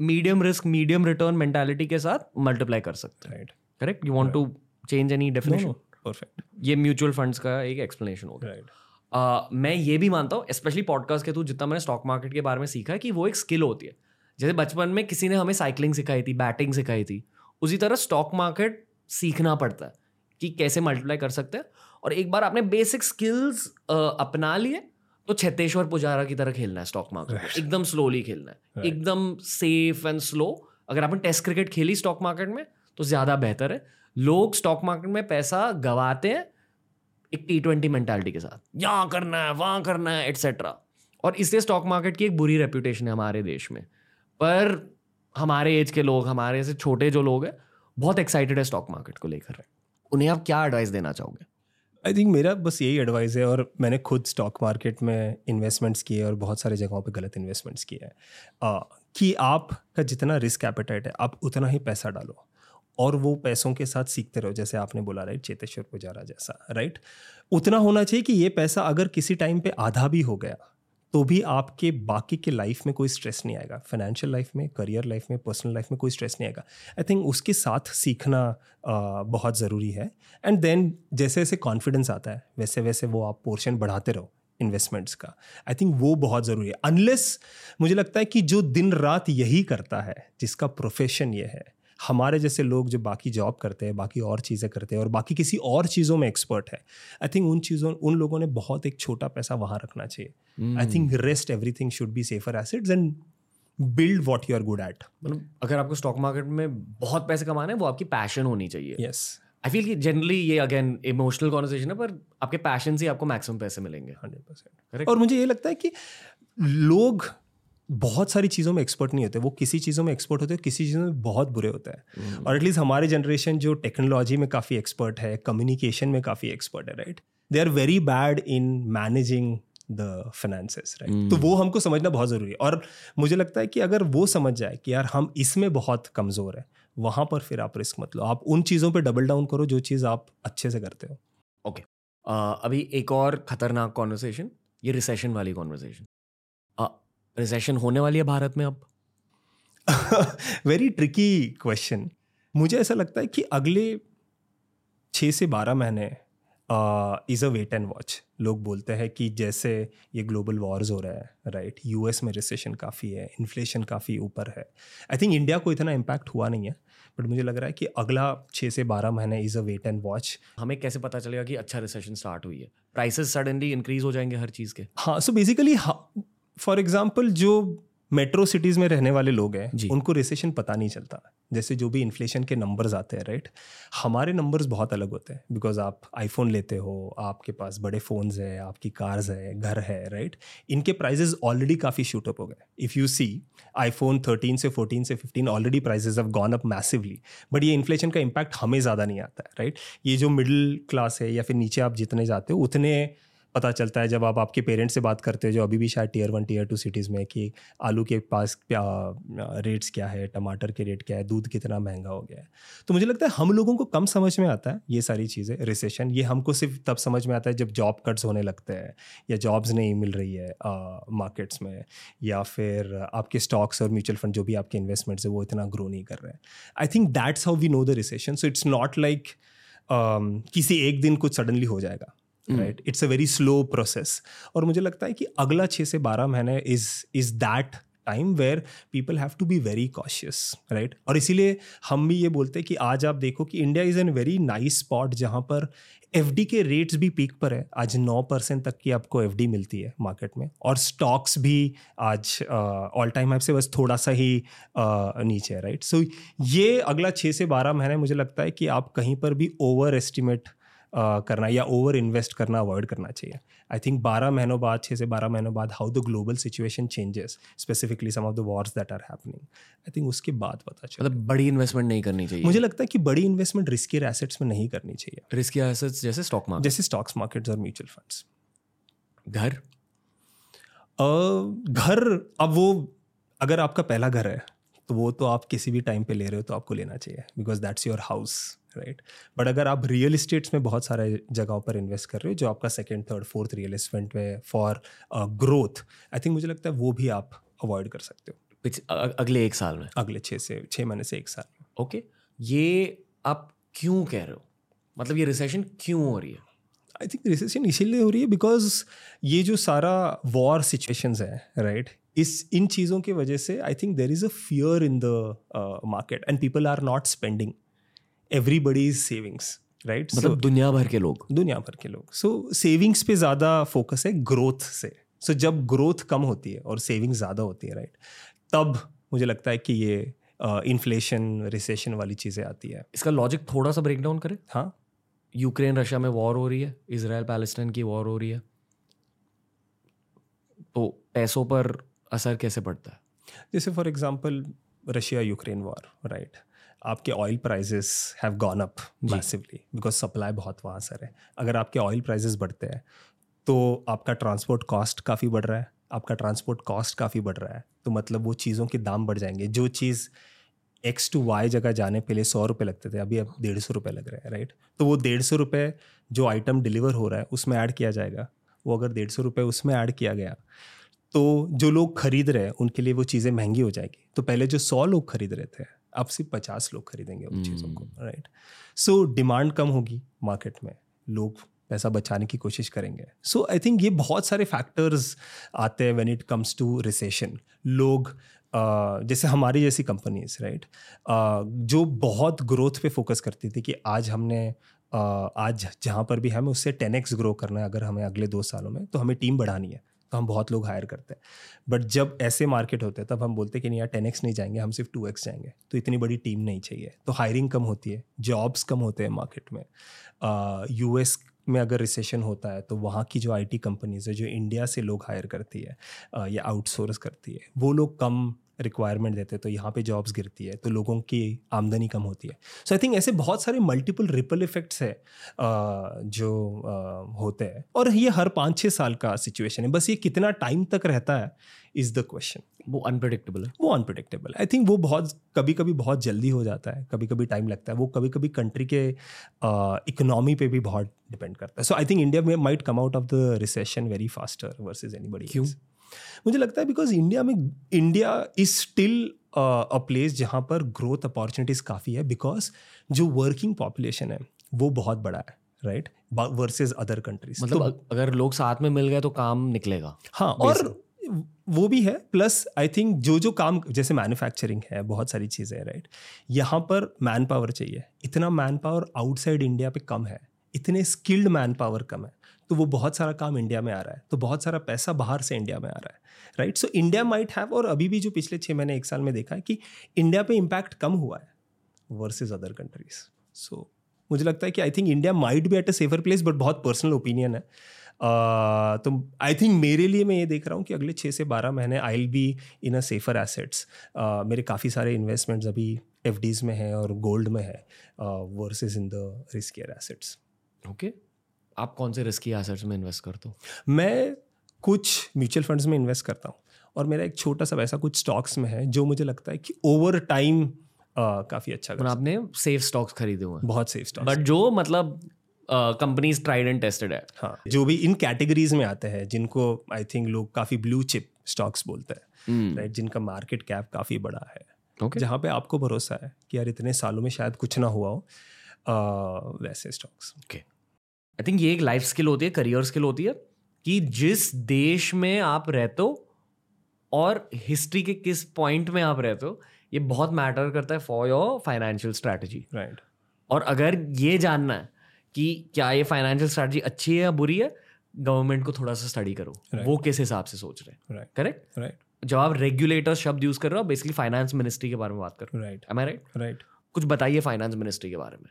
medium risk medium return mentality के साथ मल्टीप्लाई कर सकते हैं। Correct you want to change any definition perfect ये म्यूचुअल फंड्स का एक एक्सप्लेनेशन होगा। राइट Uh, मैं ये भी मानता हूँ स्पेशली पॉडकास्ट के थ्रू जितना मैंने स्टॉक मार्केट के बारे में सीखा है कि वो एक स्किल होती है। जैसे बचपन में किसी ने हमें साइकिलिंग सिखाई थी बैटिंग सिखाई थी उसी तरह स्टॉक मार्केट सीखना पड़ता है कि कैसे मल्टीप्लाई कर सकते हैं। और एक बार आपने बेसिक स्किल्स अपना लिए तो छत्तेश्वर पुजारा की तरह खेलना है स्टॉक मार्केट right. एकदम स्लोली खेलना है। Right. एकदम सेफ़ एंड स्लो अगर आपने टेस्ट क्रिकेट खेली स्टॉक मार्केट में तो ज़्यादा बेहतर है। लोग स्टॉक मार्केट में पैसा गवाते हैं एक टी ट्वेंटी मैंटालिटी के साथ। यहाँ करना है, वहाँ करना है एट्सेट्रा और इसलिए स्टॉक मार्केट की एक बुरी रेपुटेशन है हमारे देश में। पर हमारे एज के लोग, हमारे से छोटे जो लोग हैं, बहुत एक्साइटेड है स्टॉक मार्केट को लेकर। उन्हें आप क्या एडवाइस देना चाहोगे? आई थिंक मेरा बस यही एडवाइस है और मैंने खुद स्टॉक मार्केट में इन्वेस्टमेंट्स किए और बहुत सारे जगहों पे गलत इन्वेस्टमेंट्स किए हैं। कि आपका जितना रिस्क एपेटाइट है, आप उतना ही पैसा डालो। और वो पैसों के साथ सीखते रहो जैसे आपने बोला राइट चेतेश्वर पुजारा जैसा राइट उतना होना चाहिए कि ये पैसा अगर किसी टाइम पे आधा भी हो गया तो भी आपके बाकी के लाइफ में कोई स्ट्रेस नहीं आएगा। फाइनेंशियल लाइफ में करियर लाइफ में पर्सनल लाइफ में कोई स्ट्रेस नहीं आएगा। आई थिंक उसके साथ सीखना आ, बहुत ज़रूरी है। एंड देन जैसे जैसे कॉन्फिडेंस आता है वैसे वैसे वो आप पोर्शन बढ़ाते रहो इन्वेस्टमेंट्स का। आई थिंक वो बहुत ज़रूरी है। अनलेस मुझे लगता है कि जो दिन रात यही करता है जिसका प्रोफेशन ये है हमारे जैसे लोग जो बाकी जॉब करते हैं बाकी और चीज़ें करते हैं और बाकी किसी और चीज़ों में एक्सपर्ट है आई थिंक उन चीज़ों उन लोगों ने बहुत एक छोटा पैसा वहाँ रखना चाहिए। I think rest everything should be safer assets and build what you are good at मतलब अगर आपको स्टॉक मार्केट में बहुत पैसे कमाने हैं वो आपकी पैशन होनी चाहिए। यस आई फील कि जनरली ये अगेन इमोशनल कॉन्वर्सेशन है पर आपके पैशन से आपको मैक्सिमम पैसे मिलेंगे। हंड्रेड परसेंट और मुझे ये लगता है कि लोग बहुत सारी चीज़ों में एक्सपर्ट नहीं होते वो किसी चीज़ों में एक्सपर्ट होते हैं किसी चीज़ों में बहुत बुरे होते हैं। mm. और एटलीस्ट हमारे जनरेशन जो टेक्नोलॉजी में काफ़ी एक्सपर्ट है कम्युनिकेशन में काफ़ी एक्सपर्ट है right they are very bad in managing the finances right तो वो हमको समझना बहुत ज़रूरी है। और मुझे लगता है कि अगर वो समझ जाए कि यार हम इसमें बहुत कमज़ोर है वहाँ पर फिर आप रिस्क मत लो। आप उन चीज़ों पर डबल डाउन करो जो चीज़ आप अच्छे से करते हो। Okay okay. uh, अभी एक और खतरनाक कॉन्वर्सेशन ये रिसेशन वाली कॉन्वर्सेशन रिसेशन होने वाली है भारत में अब? वेरी ट्रिकी क्वेश्चन मुझे ऐसा लगता है कि अगले छः से बारह महीने is a wait and watch लोग बोलते हैं कि जैसे ये ग्लोबल वॉर्स हो रहा है राइट यूएस में रिसेशन काफ़ी है इन्फ्लेशन काफ़ी ऊपर है. आई थिंक इंडिया को इतना इम्पैक्ट हुआ नहीं है बट मुझे लग रहा है कि अगला छः से बारह महीने is a wait and watch हमें कैसे पता चलेगा कि अच्छा रिसेशन स्टार्ट हुई है? प्राइसेस सडनली इंक्रीज हो जाएँगे हर चीज़ के। हाँ सो बेसिकली फॉर एग्ज़ाम्पल जो मेट्रो सिटीज़ में रहने वाले लोग हैं उनको रिसेशन पता नहीं चलता। जैसे जो भी इन्फ्लेशन के नंबर्स आते हैं राइट हमारे नंबर्स बहुत अलग होते हैं बिकॉज़ आप आईफोन लेते हो आपके पास बड़े फ़ोन्स है आपकी कार्स है घर है राइट इनके प्राइजेज ऑलरेडी काफ़ी शूट अप हो गए। If you see iPhone thirteen से फोर्टीन से fifteen already prices have gone up massively but ये इन्फ्लेशन का इम्पैक्ट हमें ज़्यादा नहीं आता है राइट ये जो मिडिल क्लास है या फिर नीचे आप जितने जाते हो उतने पता चलता है जब आप आपके पेरेंट्स से बात करते हो, जो अभी भी शायद tier one tier two cities में कि आलू के पास क्या रेट्स क्या है, टमाटर के रेट क्या है, दूध कितना महँगा हो गया है। तो मुझे लगता है हम लोगों को कम समझ में आता है ये सारी चीज़ें रिसेशन ये हमको सिर्फ़ तब समझ में आता है जब जॉब कट्स होने लगते हैं, या जॉब्स नहीं मिल रही है मार्केट्स में, या फिर आपके स्टॉक्स और म्यूचुअल फंड जो भी आपके इन्वेस्टमेंट्स है, वो इतना ग्रो नहीं कर रहे हैं। I think that's how we know the recession so it's not like किसी एक दिन कुछ सडनली हो जाएगा। Right it's a very slow process और मुझे लगता है कि अगला छः से बारह महीने is is that time where people have to be very cautious right और इसीलिए हम भी ये बोलते हैं कि आज आप देखो कि India is an very nice spot जहाँ पर एफडी के रेट्स भी पीक पर है। आज नौ परसेंट तक की आपको एफडी मिलती है मार्केट में। और स्टॉक्स भी आज ऑल टाइम हाई से बस थोड़ा सा ही uh, नीचे है राइट सो so, ये अगला छः से बारह महीने मुझे लगता है कि आप कहीं पर भी ओवर एस्टिमेट करना या ओवर इन्वेस्ट करना अवॉइड करना चाहिए। आई थिंक बारह महीनों बाद छः से बारह महीनों बाद how the global situation changes specifically some of the wars that are happening I think उसके बाद पता चले मतलब बड़ी इन्वेस्टमेंट नहीं करनी चाहिए। मुझे लगता है कि बड़ी इन्वेस्टमेंट रिस्की एसेट्स में नहीं करनी चाहिए। रिस्की एसेट्स जैसे स्टॉक मार्केट जैसे स्टॉक्स मार्केट्स और म्यूचुअल फंड्स घर? घर अब वो अगर आपका पहला घर है तो वो तो आप किसी भी टाइम पे ले रहे हो तो आपको लेना चाहिए because that's your house right but अगर आप रियल इस्टेट्स में बहुत सारे जगहों पर इन्वेस्ट कर रहे हो जो आपका second third fourth real estate में फॉर ग्रोथ आई थिंक मुझे लगता है वो भी आप अवॉइड कर सकते हो। अगले एक साल में? अगले छः से छः महीने से एक साल में। ओके ये आप क्यों कह रहे हो? मतलब ये रिसेशन क्यों हो रही है? आई थिंक रिसेशन इसीलिए हो रही है बिकॉज़ ये जो सारा वॉर सिचुएशन है राइट इस इन चीज़ों की वजह से I think there is a fear in the market and people are not spending everybody is savings right मतलब so, दुनिया भर के लोग। दुनिया भर के लोग। सो so, सेविंग्स पे ज़्यादा फोकस है ग्रोथ से। सो so, जब ग्रोथ कम होती है और सेविंग ज़्यादा होती है राइट right? तब मुझे लगता है कि ये इन्फ्लेशन uh, रिसेशन वाली चीज़ें आती है। इसका लॉजिक थोड़ा सा ब्रेक डाउन करें। हाँ। यूक्रेन रशिया में वॉर हो रही है। इसराइल पैलेस्टाइन की वॉर हो रही है। तो पैसों पर असर कैसे पड़ता है? जैसे for example Russia Ukraine war right आपके oil prices have gone up massively because supply बहुत वहाँ सर है अगर आपके ऑयल प्राइजेस बढ़ते हैं तो आपका ट्रांसपोर्ट कॉस्ट काफ़ी बढ़ रहा है। आपका ट्रांसपोर्ट कॉस्ट काफ़ी बढ़ रहा है। तो मतलब वो चीज़ों के दाम बढ़ जाएँगे। जो चीज़ एक्स टू वाई जगह जाने लिए सौ रुपये लगते थे अभी अब डेढ़ सौ रुपये लग रहे हैं राइट तो वो डेढ़ सौ रुपये जो आइटम डिलीवर हो रहा है उसमें ऐड किया जाएगा। वो अगर डेढ़ सौ रुपये उसमें ऐड किया गया तो जो लोग खरीद रहे हैं उनके लिए वो चीज़ें महँगी हो जाएगी। तो पहले जो सौ लोग खरीद रहे थे अब सिर्फ़ पचास लोग खरीदेंगे उन चीज़ों को राइट सो डिमांड कम होगी मार्केट में लोग पैसा बचाने की कोशिश करेंगे। सो आई थिंक ये बहुत सारे फैक्टर्स आते हैं when it comes to recession लोग Uh, जैसे हमारी जैसी कंपनीज़ राइट right? uh, जो बहुत ग्रोथ पे फोकस करती थी कि आज हमने uh, आज जहाँ पर भी हमें उससे टेन एक्स ग्रो करना है अगर हमें अगले दो सालों में तो हमें टीम बढ़ानी है। तो हम बहुत लोग हायर करते हैं। बट जब ऐसे मार्केट होते हैं, तब हम बोलते हैं कि नहीं यार टेन एक्स नहीं जाएँगे, हम सिर्फ़ टू एक्स जाएँगे। तो इतनी बड़ी टीम नहीं चाहिए। तो हायरिंग कम होती है जॉब्स कम होते हैं मार्केट में। यू एस में अगर रिसेशन होता है तो वहाँ की जो आईटी कंपनीज़ है, जो इंडिया से लोग हायर करती है या आउटसोर्स करती है, वो लोग कम रिक्वायरमेंट देते हैं तो यहाँ पे जॉब्स गिरती है तो लोगों की आमदनी कम होती है। सो आई थिंक ऐसे बहुत सारे मल्टीपल रिपल इफेक्ट्स है जो होते हैं। और ये हर पाँच छः साल का सिचुएशन है। बस ये कितना टाइम तक रहता है इज़ द क्वेश्चन वो अनप्रडिक्टेबल है। वो अनप्रडिक्टेबल आई थिंक वो बहुत कभी कभी बहुत जल्दी हो जाता है कभी कभी टाइम लगता है। वो कभी कभी कंट्री के इकोनॉमी पे भी बहुत डिपेंड करता है। सो आई थिंक इंडिया में might come out of the recession very faster versus any बड़ी क्यों? मुझे लगता है बिकॉज़ इंडिया में India is still a place जहाँ पर ग्रोथ अपॉर्चुनिटीज़ काफ़ी है बिकॉज़ जो वर्किंग पॉपुलेशन है वो बहुत बड़ा है राइट वर्सेज अदर कंट्रीज़ मतलब अ- अगर लोग साथ में मिल गए तो काम निकलेगा। हाँ और वो भी है प्लस आई थिंक जो जो काम जैसे मैन्युफैक्चरिंग है बहुत सारी चीज़ें राइट यहाँ पर मैन पावर चाहिए। इतना मैन पावर आउटसाइड इंडिया पे कम है। इतने स्किल्ड मैन पावर कम है। तो वो बहुत सारा काम इंडिया में आ रहा है तो बहुत सारा पैसा बाहर से इंडिया में आ रहा है right so India might have और अभी भी जो पिछले छः महीने एक साल में देखा है कि इंडिया पे इम्पैक्ट कम हुआ है वर्सेज अदर कंट्रीज़ सो मुझे लगता है कि I think India might be at a safer place but बहुत पर्सनल ओपिनियन है। Uh, तो आई थिंक मेरे लिए मैं ये देख रहा हूँ कि अगले छः से बारह महीने I will be in a safer assets मेरे काफ़ी सारे इन्वेस्टमेंट्स अभी एफ़ में हैं और गोल्ड में है versus in the riskier assets okay आप कौन से रिस्की एसेट्स में इन्वेस्ट करते हो? मैं कुछ म्यूचुअल फंड्स में इन्वेस्ट करता हूँ और मेरा एक छोटा सा वैसा कुछ स्टॉक्स में है जो मुझे लगता है कि ओवर टाइम काफ़ी अच्छा कर मतलब आपने सेफ़ स्टॉक्स खरीदे हुए हैं। बहुत सेफ़ स्टॉक्स बट जो मतलब कंपनीज़ ट्राइड एंड टेस्टेड है। हाँ जो भी इन कैटेगरीज में आते हैं जिनको आई थिंक लोग काफ़ी ब्लू चिप स्टॉक्स बोलते हैं राइट जिनका मार्केट कैप काफ़ी बड़ा है। ओके जहाँ पे आपको भरोसा है कि यार इतने सालों में शायद कुछ ना हुआ हो अ, वैसे स्टॉक्स ओके आई थिंक ये एक लाइफ स्किल होती है करियर स्किल होती है कि जिस देश में आप रहते हो और हिस्ट्री के किस पॉइंट में आप रहते हो ये बहुत मैटर करता है for your financial strategy right और अगर ये जानना है कि क्या ये फाइनेंशियल स्ट्रैटेजी अच्छी है या बुरी है गवर्नमेंट को थोड़ा सा स्टडी करो। Right. वो किस हिसाब से सोच रहे हैं। करेक्ट राइट जब आप रेगुलेटर शब्द यूज़ कर रहे हो बेसिकली फाइनेंस मिनिस्ट्री के बारे में बात कर रहे राइट हो एम राइट राइट कुछ बताइए फाइनेंस मिनिस्ट्री के बारे में।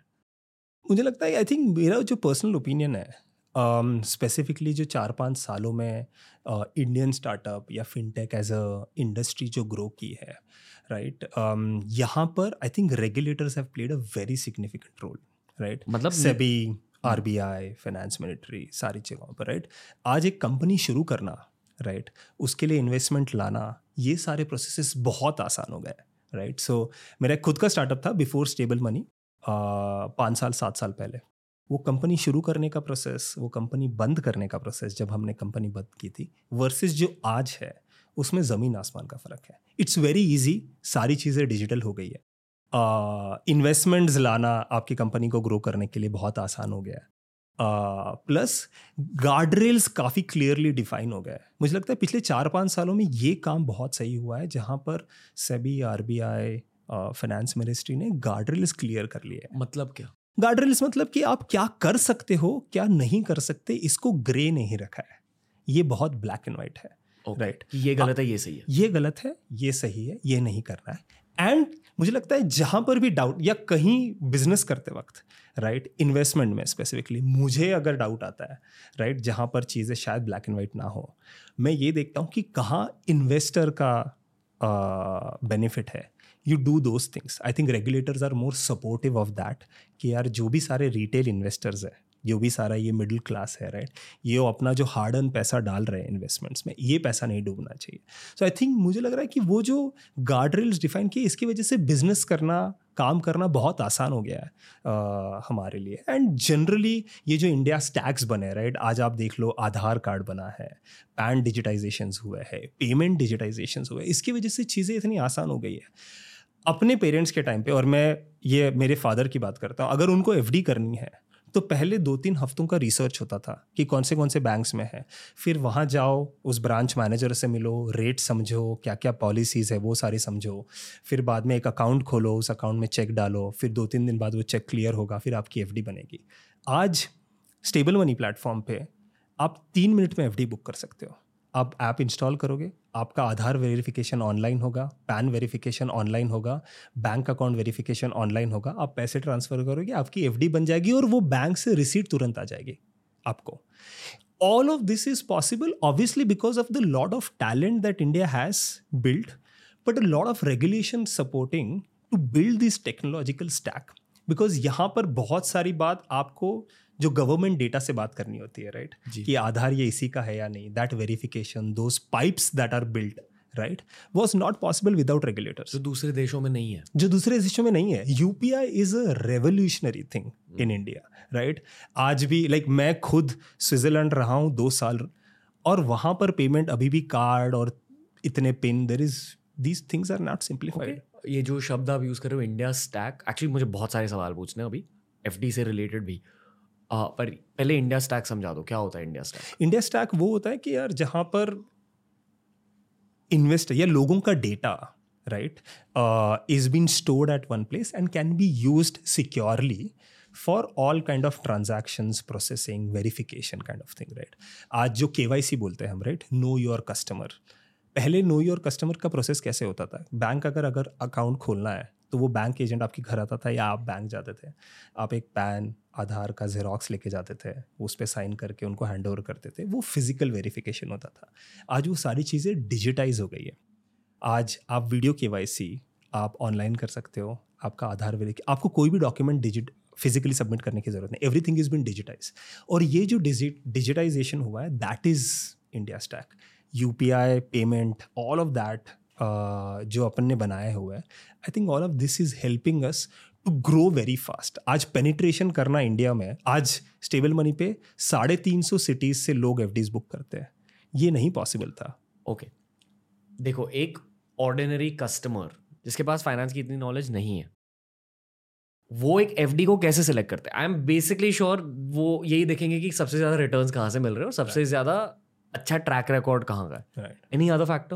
मुझे लगता है आई थिंक मेरा जो पर्सनल ओपिनियन है स्पेसिफिकली um, जो चार पाँच सालों में इंडियन uh, स्टार्टअप या फिनटेक एज अ इंडस्ट्री जो ग्रो की है राइट right? um, यहाँ पर I think regulators have played a very significant role right मतलब SEBI R B I finance ministry सारी जगहों पर राइट आज एक कंपनी शुरू करना राइट right? उसके लिए इन्वेस्टमेंट लाना ये सारे प्रोसेसेस बहुत आसान हो गए राइट सो मेरा खुद का स्टार्टअप था बिफोर स्टेबल मनी पाँच साल सात साल पहले। वो कंपनी शुरू करने का प्रोसेस वो कंपनी बंद करने का प्रोसेस जब हमने कंपनी बंद की थी वर्सेस जो आज है उसमें ज़मीन आसमान का फ़र्क है। इट्स वेरी इजी सारी चीज़ें डिजिटल हो गई है। इन्वेस्टमेंट्स uh, लाना आपकी कंपनी को ग्रो करने के लिए बहुत आसान हो गया है। प्लस गार्ड रेल्स काफ़ी क्लियरली डिफाइन हो गया है। मुझे लगता है पिछले चार पाँच सालों में ये काम बहुत सही हुआ है जहाँ पर SEBI R B I finance ministry ने गार्ड रेल्स क्लियर कर लिए मतलब क्या? गार्ड रेल्स मतलब कि आप क्या कर सकते हो क्या नहीं कर सकते इसको ग्रे नहीं रखा है। ये बहुत ब्लैक एंड वाइट है Okay. राइट कि ये गलत है ये सही है। ये गलत है ये सही है ये नहीं करना है। एंड मुझे लगता है जहाँ पर भी डाउट या कहीं बिज़नेस करते वक्त राइट right, इन्वेस्टमेंट में स्पेसिफिकली मुझे अगर डाउट आता है राइट जहाँ पर चीज़ें शायद ब्लैक एंड वाइट ना हो मैं ये देखता हूँ कि कहाँ इन्वेस्टर का बेनिफिट है। You do those things I think regulators are more supportive of that कि यार जो भी सारे रिटेल इन्वेस्टर्स है जो भी सारा ये मिडिल क्लास है राइट ये अपना जो हार्ड अर्न पैसा डाल रहे हैं इन्वेस्टमेंट्स में ये पैसा नहीं डूबना चाहिए। सो आई थिंक मुझे लग रहा है कि वो जो गार्ड रेल्स डिफाइन किए इसकी वजह से बिज़नेस करना काम करना बहुत आसान हो गया है uh, हमारे लिए। एंड जनरली ये जो इंडिया स्टैक्स बने राइट आज आप देख लो आधार कार्ड बना है पैन डिजिटाइजेशन हुए है पेमेंट डिजिटाइजेशन हुए इसकी वजह से चीज़ें इतनी आसान हो गई है। अपने पेरेंट्स के टाइम पे, और मैं ये मेरे फादर की बात करता हूँ, अगर उनको एफडी करनी है तो पहले दो तीन हफ्तों का रिसर्च होता था कि कौन से कौन से बैंक्स में है। फिर वहाँ जाओ, उस ब्रांच मैनेजर से मिलो, रेट समझो क्या क्या पॉलिसीज़ है, वो सारी समझो। फिर बाद में एक अकाउंट खोलो, उस अकाउंट में चेक डालो, फिर दो तीन दिन बाद वो चेक क्लियर होगा, फिर आपकी एफडी बनेगी। आज स्टेबल मनी प्लेटफॉर्म पे आप तीन मिनट में एफडी बुक कर सकते हो। आप ऐप इंस्टॉल करोगे, आपका आधार वेरिफिकेशन ऑनलाइन होगा पैन वेरिफिकेशन ऑनलाइन होगा बैंक अकाउंट वेरिफिकेशन ऑनलाइन होगा, आप पैसे ट्रांसफ़र करोगे, आपकी एफडी बन जाएगी और वो बैंक से रिसीट तुरंत आ जाएगी आपको। All of this is possible obviously because of the lot of talent that India has build but a lot of regulation supporting to build this technological stack because यहाँ पर बहुत सारी बात आपको जो गवर्नमेंट डेटा से बात करनी होती है राइट जी। कि आधार ये इसी का है या नहीं? That verification those pipes that are built right was not possible without regulators जो दूसरे देशों में नहीं है। जो दूसरे देशों में नहीं है। UPI is a revolutionary thing in India right आज भी लाइक like, मैं खुद स्विट्जरलैंड रहा हूँ दो साल और वहाँ पर पेमेंट अभी भी कार्ड और इतने PIN there is these things are not simplified ये जो शब्द आप यूज़ कर रहे हो इंडिया स्टैक एक्चुअली मुझे बहुत सारे सवाल पूछने हैं अभी एफडी से रिलेटेड भी। आ, पर पहले इंडिया स्टैक समझा दो क्या होता है इंडिया स्टैक इंडिया स्टैक वो होता है कि यार जहाँ पर इन्वेस्ट या लोगों का data right is been stored at one place and can be use securely for all kind of transactions processing verification kind of thing right आज जो के बोलते हैं हम राइट नो योर कस्टमर पहले नो योर कस्टमर का प्रोसेस कैसे होता था? बैंक अगर अगर अकाउंट खोलना है तो वो बैंक एजेंट आपके घर आता था या आप बैंक जाते थे? आप एक पैन आधार का जेरोक्स लेके जाते थे, उस पर साइन करके उनको हैंड ओवर करते थे, वो फ़िज़िकल वेरिफिकेशन होता था। आज वो सारी चीज़ें डिजिटाइज हो गई है। आज आप वीडियो के आप ऑनलाइन कर सकते हो, आपका आधार वेरिफिक आपको कोई भी डॉक्यूमेंट डिजिट फिजिकली सबमिट करने की ज़रूरत नहीं। एवरीथिंग इज़ बिन डिजिटाइज और ये जो डिजिट डिजिटाइजेशन हुआ है that is India stack U P I payment all of that जो अपन ने बनाया हुआ है I think all of this is helping us to grow very fast आज पेनिट्रेशन करना इंडिया में आज स्टेबल मनी पे साढ़े तीन सौ सिटीज़ से लोग एफ़ डीज बुक करते हैं। ये नहीं पॉसिबल था। Okay okay. देखो एक ऑर्डिनरी कस्टमर जिसके पास फाइनेंस की इतनी नॉलेज नहीं है वो एक एफडी को कैसे सिलेक्ट करते हैं? आई एम बेसिकली श्योर वो यही देखेंगे कि सबसे ज़्यादा रिटर्न कहाँ से मिल रहे हैं और सबसे ज़्यादा अच्छा ट्रैक रिकॉर्ड कहाँ का एनी अदर फैक्टर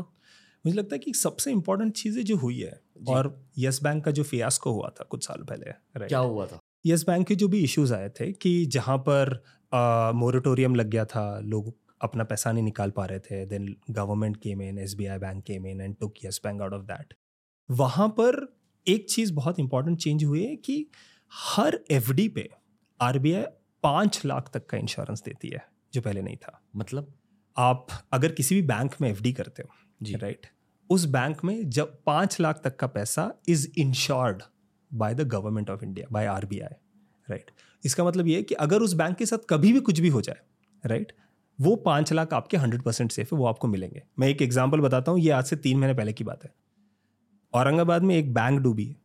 मुझे लगता है कि सबसे इंपॉर्टेंट चीज़ें जो हुई है और यस बैंक का जो फियास को हुआ था कुछ साल पहले क्या हुआ था? यस बैंक के जो भी इश्यूज़ आए थे कि जहाँ पर मोरिटोरियम लग गया था लोग अपना पैसा नहीं निकाल पा रहे थे then government came in S B I bank came in and took Yes bank out of that वहाँ पर एक चीज़ बहुत इंपॉर्टेंट चेंज हुई है कि हर एफ़ पे आर बी आई पाँच लाख तक का इंश्योरेंस देती है जो पहले नहीं था। मतलब? आप अगर किसी भी बैंक में एफडी करते हो जी। राइट उस बैंक में जब पाँच लाख तक का पैसा is insured by the government of India by RBI right इसका मतलब ये है कि अगर उस बैंक के साथ कभी भी कुछ भी हो जाए राइट वो पाँच लाख आपके हंड्रेड परसेंट सेफ़ है वो आपको मिलेंगे। मैं एक एग्ज़ाम्पल बताता हूँ ये आज से तीन महीने पहले की बात है। औरंगाबाद में एक बैंक डूबी है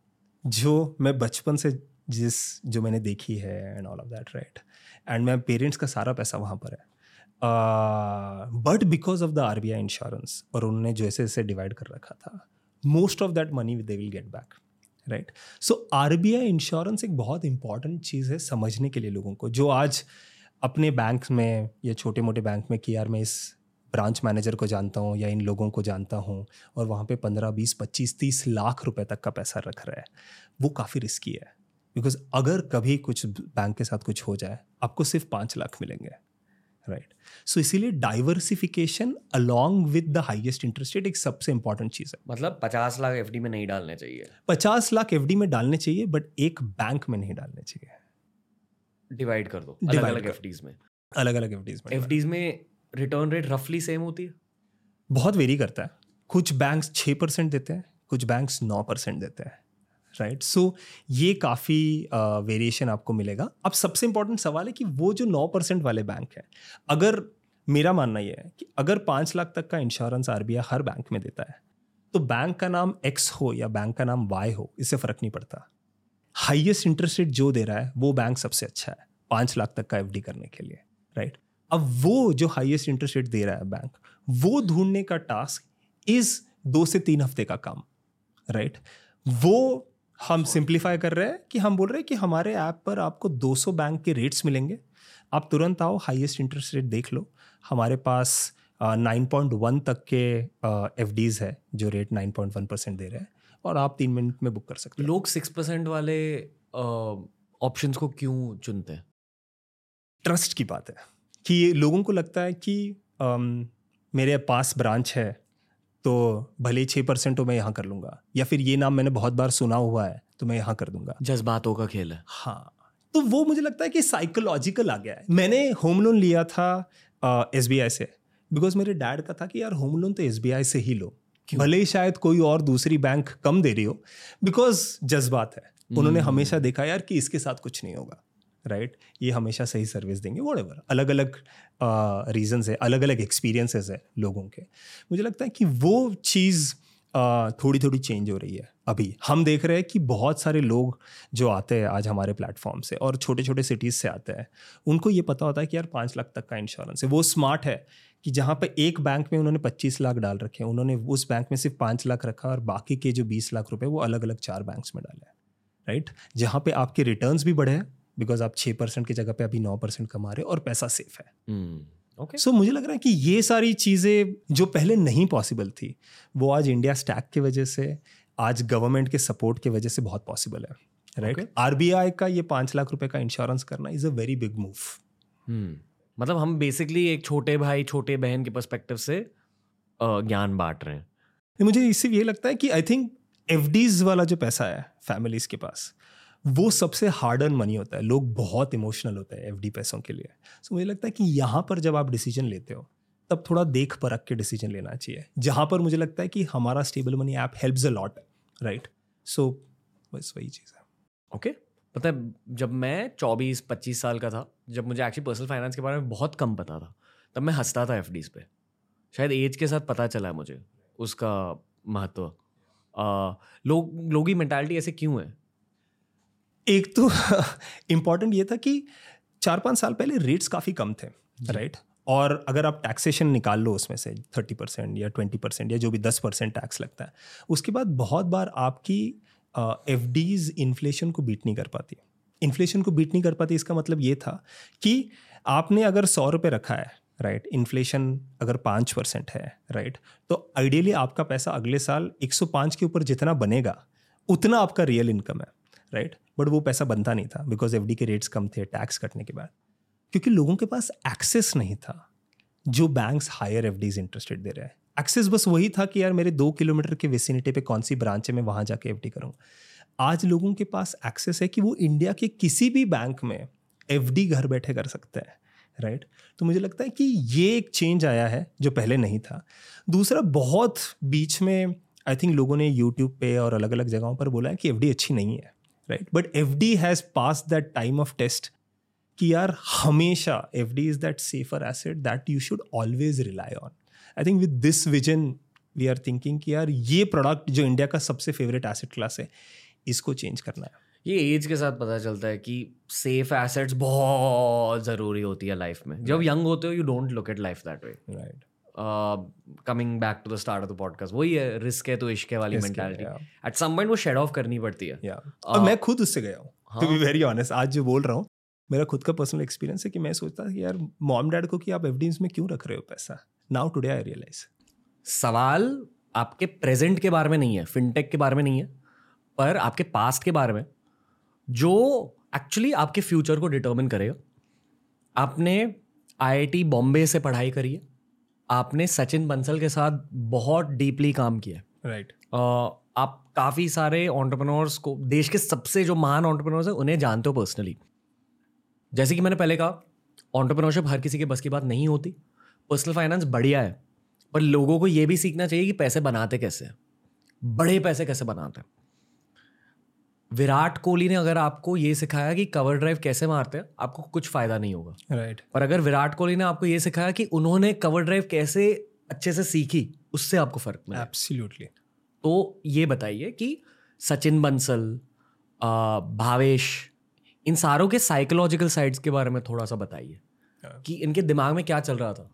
जो मैं बचपन से जिस जो मैंने देखी है and all of that right and मैं पेरेंट्स का सारा पैसा वहाँ पर है। But because of the R B I insurance और उन्होंने जो ऐसे ऐसे डिवाइड कर रखा था most of that money they will get back right so R B I insurance एक बहुत इंपॉर्टेंट चीज़ है समझने के लिए लोगों को, जो आज अपने बैंक में या छोटे मोटे बैंक में कि यार मैं इस ब्रांच मैनेजर को जानता हूँ या इन लोगों को जानता हूँ, और वहाँ पे पंद्रह, बीस, पच्चीस, तीस लाख रुपए तक का पैसा रख रहा है, वो काफ़ी रिस्की है। बिकॉज़ अगर कभी कुछ बैंक के साथ कुछ हो जाए, आपको सिर्फ़ पाँच लाख मिलेंगे। राइट सो इसीलिए diversification along with the highest interest rate एक सबसे इंपॉर्टेंट चीज़ है। मतलब पचास लाख एफ़ में नहीं डालने चाहिए। पचास लाख एफ़ में डालने चाहिए बट एक बैंक में नहीं डालने चाहिए। डिवाइड कर दो अलग अलग एफ़ में। अलग अलग एफ़ में। एफ़ में रिटर्न रेट रफली सेम होती है? बहुत वेरी करता है। कुछ बैंक्स छः परसेंट देते हैं कुछ बैंक्स नौ परसेंट देते हैं। राइट सो ये काफ़ी वेरिएशन आपको मिलेगा। अब सबसे इंपॉर्टेंट सवाल है कि वो जो नौ परसेंट वाले बैंक है, अगर मेरा मानना ये है कि अगर पाँच लाख तक का इंश्योरेंस आरबीआई हर बैंक में देता है तो बैंक का नाम एक्स हो या बैंक का नाम वाई हो, इससे फ़र्क नहीं पड़ता। हाइएस्ट इंटरेस्ट रेट जो दे रहा है, वो बैंक सबसे अच्छा है, पाँच लाख तक का एफडी करने के लिए राइट अब वो जो हाईएस्ट इंटरेस्ट रेट दे रहा है बैंक वो ढूँढने का टास्क इज़ दो से तीन हफ़्ते का काम राइट वो हम सिंप्लीफाई कर रहे हैं कि हम बोल रहे हैं कि हमारे ऐप पर आपको 200 बैंक के रेट्स मिलेंगे। आप तुरंत आओ हाईएस्ट इंटरेस्ट रेट देख लो। हमारे पास नाइन पॉइंट वन तक के एफ़ डीज है जो rate nine point one percent दे रहे हैं और आप तीन मिनट में बुक कर सकते हैं। लोग सिक्स परसेंट वाले ऑप्शंस को क्यों चुनते हैं? ट्रस्ट की बात है कि लोगों को लगता है कि um, मेरे पास ब्रांच है तो भले छः परसेंट हो मैं यहाँ कर लूँगा। या फिर ये नाम मैंने बहुत बार सुना हुआ है तो मैं यहाँ कर दूँगा। जज्बातों का खेल है। हाँ। तो वो मुझे लगता है कि साइकोलॉजिकल आ गया है। मैंने होम लोन लिया था एस आई से। बिकॉज़ मेरे डैड का था कि यार होम लोन तो एस बी आई से ही लो। भले ही शायद कोई और दूसरी बैंक कम दे रही हो। बिकॉज़ जज्बात है। उन्होंने हम्म। हमेशा देखा यार कि इसके साथ कुछ नहीं होगा। राइट ये हमेशा सही सर्विस देंगे वोट एवर अलग अलग रीजंस है अलग अलग एक्सपीरियंसेस है लोगों के। मुझे लगता है कि वो चीज़ थोड़ी थोड़ी चेंज हो रही है अभी। हम देख रहे हैं कि बहुत सारे लोग जो आते हैं आज हमारे प्लेटफॉर्म से और छोटे छोटे सिटीज़ से आते हैं, उनको ये पता होता है कि यार पाँच लाख तक का इंश्योरेंस है। वो स्मार्ट है कि जहाँ पे एक बैंक में उन्होंने पच्चीस लाख डाल रखे हैं, उन्होंने उस बैंक में सिर्फ़ पाँच लाख रखा और बाकी के जो बीस लाख रुपए वो अलग अलग चार बैंक्स में डाले राइट जहाँ पे आपके रिटर्न्स भी बढ़े हैं बिकॉज़ आप छः परसेंट की जगह पे अभी नौ परसेंट कमा रहे हो और पैसा सेफ़ है। ओके सो so, मुझे लग रहा है कि ये सारी चीज़ें जो पहले नहीं पॉसिबल थी वो आज इंडिया स्टैक की वजह से आज गवर्नमेंट के सपोर्ट की वजह से बहुत पॉसिबल है राइट Okay. आरबीआई का ये पाँच लाख रुपए का इंश्योरेंस करना is a very big move मतलब हम बेसिकली एक छोटे भाई छोटे बहन के परस्पेक्टिव से ज्ञान बांट रहे हैं। मुझे इससे ये लगता है कि आई थिंक एफ़ वाला जो पैसा है फैमिलीज़ के पास वो सबसे हार्ड अर्न मनी होता है। लोग बहुत इमोशनल होते हैं एफडी पैसों के लिए। सो मुझे लगता है कि यहाँ पर जब आप डिसीज़न लेते हो, तब थोड़ा देख परख के डिसीज़न लेना चाहिए। जहाँ पर मुझे लगता है कि हमारा stable money app helps a lot right so बस वही चीज़ है। Okay okay? पता है, जब मैं चौबीस, पच्चीस साल का था, जब मुझे एक्चुअली पर्सनल फाइनेंस के बारे में बहुत कम पता था, तब मैं हंसता था एफ़ पे। शायद एज के साथ पता चला मुझे, उसका महत्व। लोग, लोगों की मेंटालिटी ऐसे क्यों है? एक तो [LAUGHS] इंपॉर्टेंट ये था कि चार पाँच साल पहले रेट्स काफ़ी कम थे राइट और अगर आप टैक्सेशन निकाल लो उसमें से थर्टी परसेंट या ट्वेंटी परसेंट या जो भी दस परसेंट टैक्स लगता है उसके बाद बहुत बार आपकी एफ़ डीज इन्फ्लेशन को बीट नहीं कर पाती। इन्फ्लेशन को बीट नहीं कर पाती इसका मतलब ये था कि आपने अगर सौ रुपये रखा है राइट इन्फ्लेशन अगर पाँच परसेंट है राइट तो आइडियली आपका पैसा अगले साल एक सौ पाँच के ऊपर जितना बनेगा उतना आपका रियल इनकम है। राइट बट वो पैसा बनता नहीं था बिकॉज़ एफडी के रेट्स कम थे टैक्स कटने के बाद। क्योंकि लोगों के पास एक्सेस नहीं था जो banks higher FDs interested दे रहे हैं। एक्सेस बस वही था कि यार मेरे दो किलोमीटर के विसिनिटी पे कौन सी ब्रांच है मैं वहाँ जाके एफ़ करूँगा आज लोगों के पास एक्सेस है कि वो इंडिया के किसी भी बैंक में एफडी घर बैठे कर सकते हैं राइट तो मुझे लगता है कि ये एक चेंज आया है जो पहले नहीं था। दूसरा, बहुत बीच में आई थिंक लोगों ने यूट्यूब पे और अलग अलग जगहों पर बोला है कि एफडी अच्छी नहीं है। Right but FD has pass that time of test कि यार हमेशा FD is that safer asset that you should always rely on I think with this vision we are thinking कि यार ये प्रोडक्ट जो इंडिया का सबसे फेवरेट एसेट क्लास है इसको चेंज करना है। ये एज के साथ पता चलता है कि सेफ़ एसेट्स बहुत ज़रूरी होती है लाइफ में। जब यंग होते हो you don't look at life that way right coming back to the start of the podcast वही है रिस्क है तो इश्क है वाली मेंटालिटी एट सम पॉइंट वो शेड ऑफ़ करनी पड़ती है. या और मैं खुद उससे गया हूँ टू बी। वेरी ऑनेस्ट आज जो बोल रहा हूँ मेरा खुद का पर्सनल एक्सपीरियंस है कि मैं सोचता था कि यार मॉम डैड को कि आप एफ़ में क्यों रख रहे हो पैसा? नाउ टुडे आई रियलाइज़ सवाल आपके प्रेजेंट के बारे में नहीं है फिनटेक के बारे में नहीं है पर आपके पास्ट के बारे में जो एक्चुअली आपके फ्यूचर को डिटर्मिन करेगा आपने आईआईटी बॉम्बे से पढ़ाई करी है आपने सचिन बंसल के साथ बहुत डीपली काम किया। है राइट अ, आप काफ़ी सारे ऑन्टरप्रनोर्स को देश के सबसे जो महान ऑन्टरप्रनोर्स हैं उन्हें जानते हो पर्सनली जैसे कि मैंने पहले कहा ऑन्टरप्रनोरशिप हर किसी के बस की बात नहीं होती। पर्सनल फाइनेंस बढ़िया है पर लोगों को ये भी सीखना चाहिए कि पैसे बनाते कैसे हैं। बड़े पैसे कैसे बनाते हैं। विराट कोहली ने अगर आपको ये सिखाया कि कवर ड्राइव कैसे मारते हैं आपको कुछ फ़ायदा नहीं होगा। Right right. पर अगर विराट कोहली ने आपको ये सिखाया कि उन्होंने कवर ड्राइव कैसे अच्छे से सीखी उससे आपको फ़र्क मिला। एब्सोल्युटली तो ये बताइए कि सचिन बंसल भावेश इन सारों के साइकोलॉजिकल साइड्स के बारे में थोड़ा सा बताइए। हाँ। कि इनके दिमाग में क्या चल रहा था?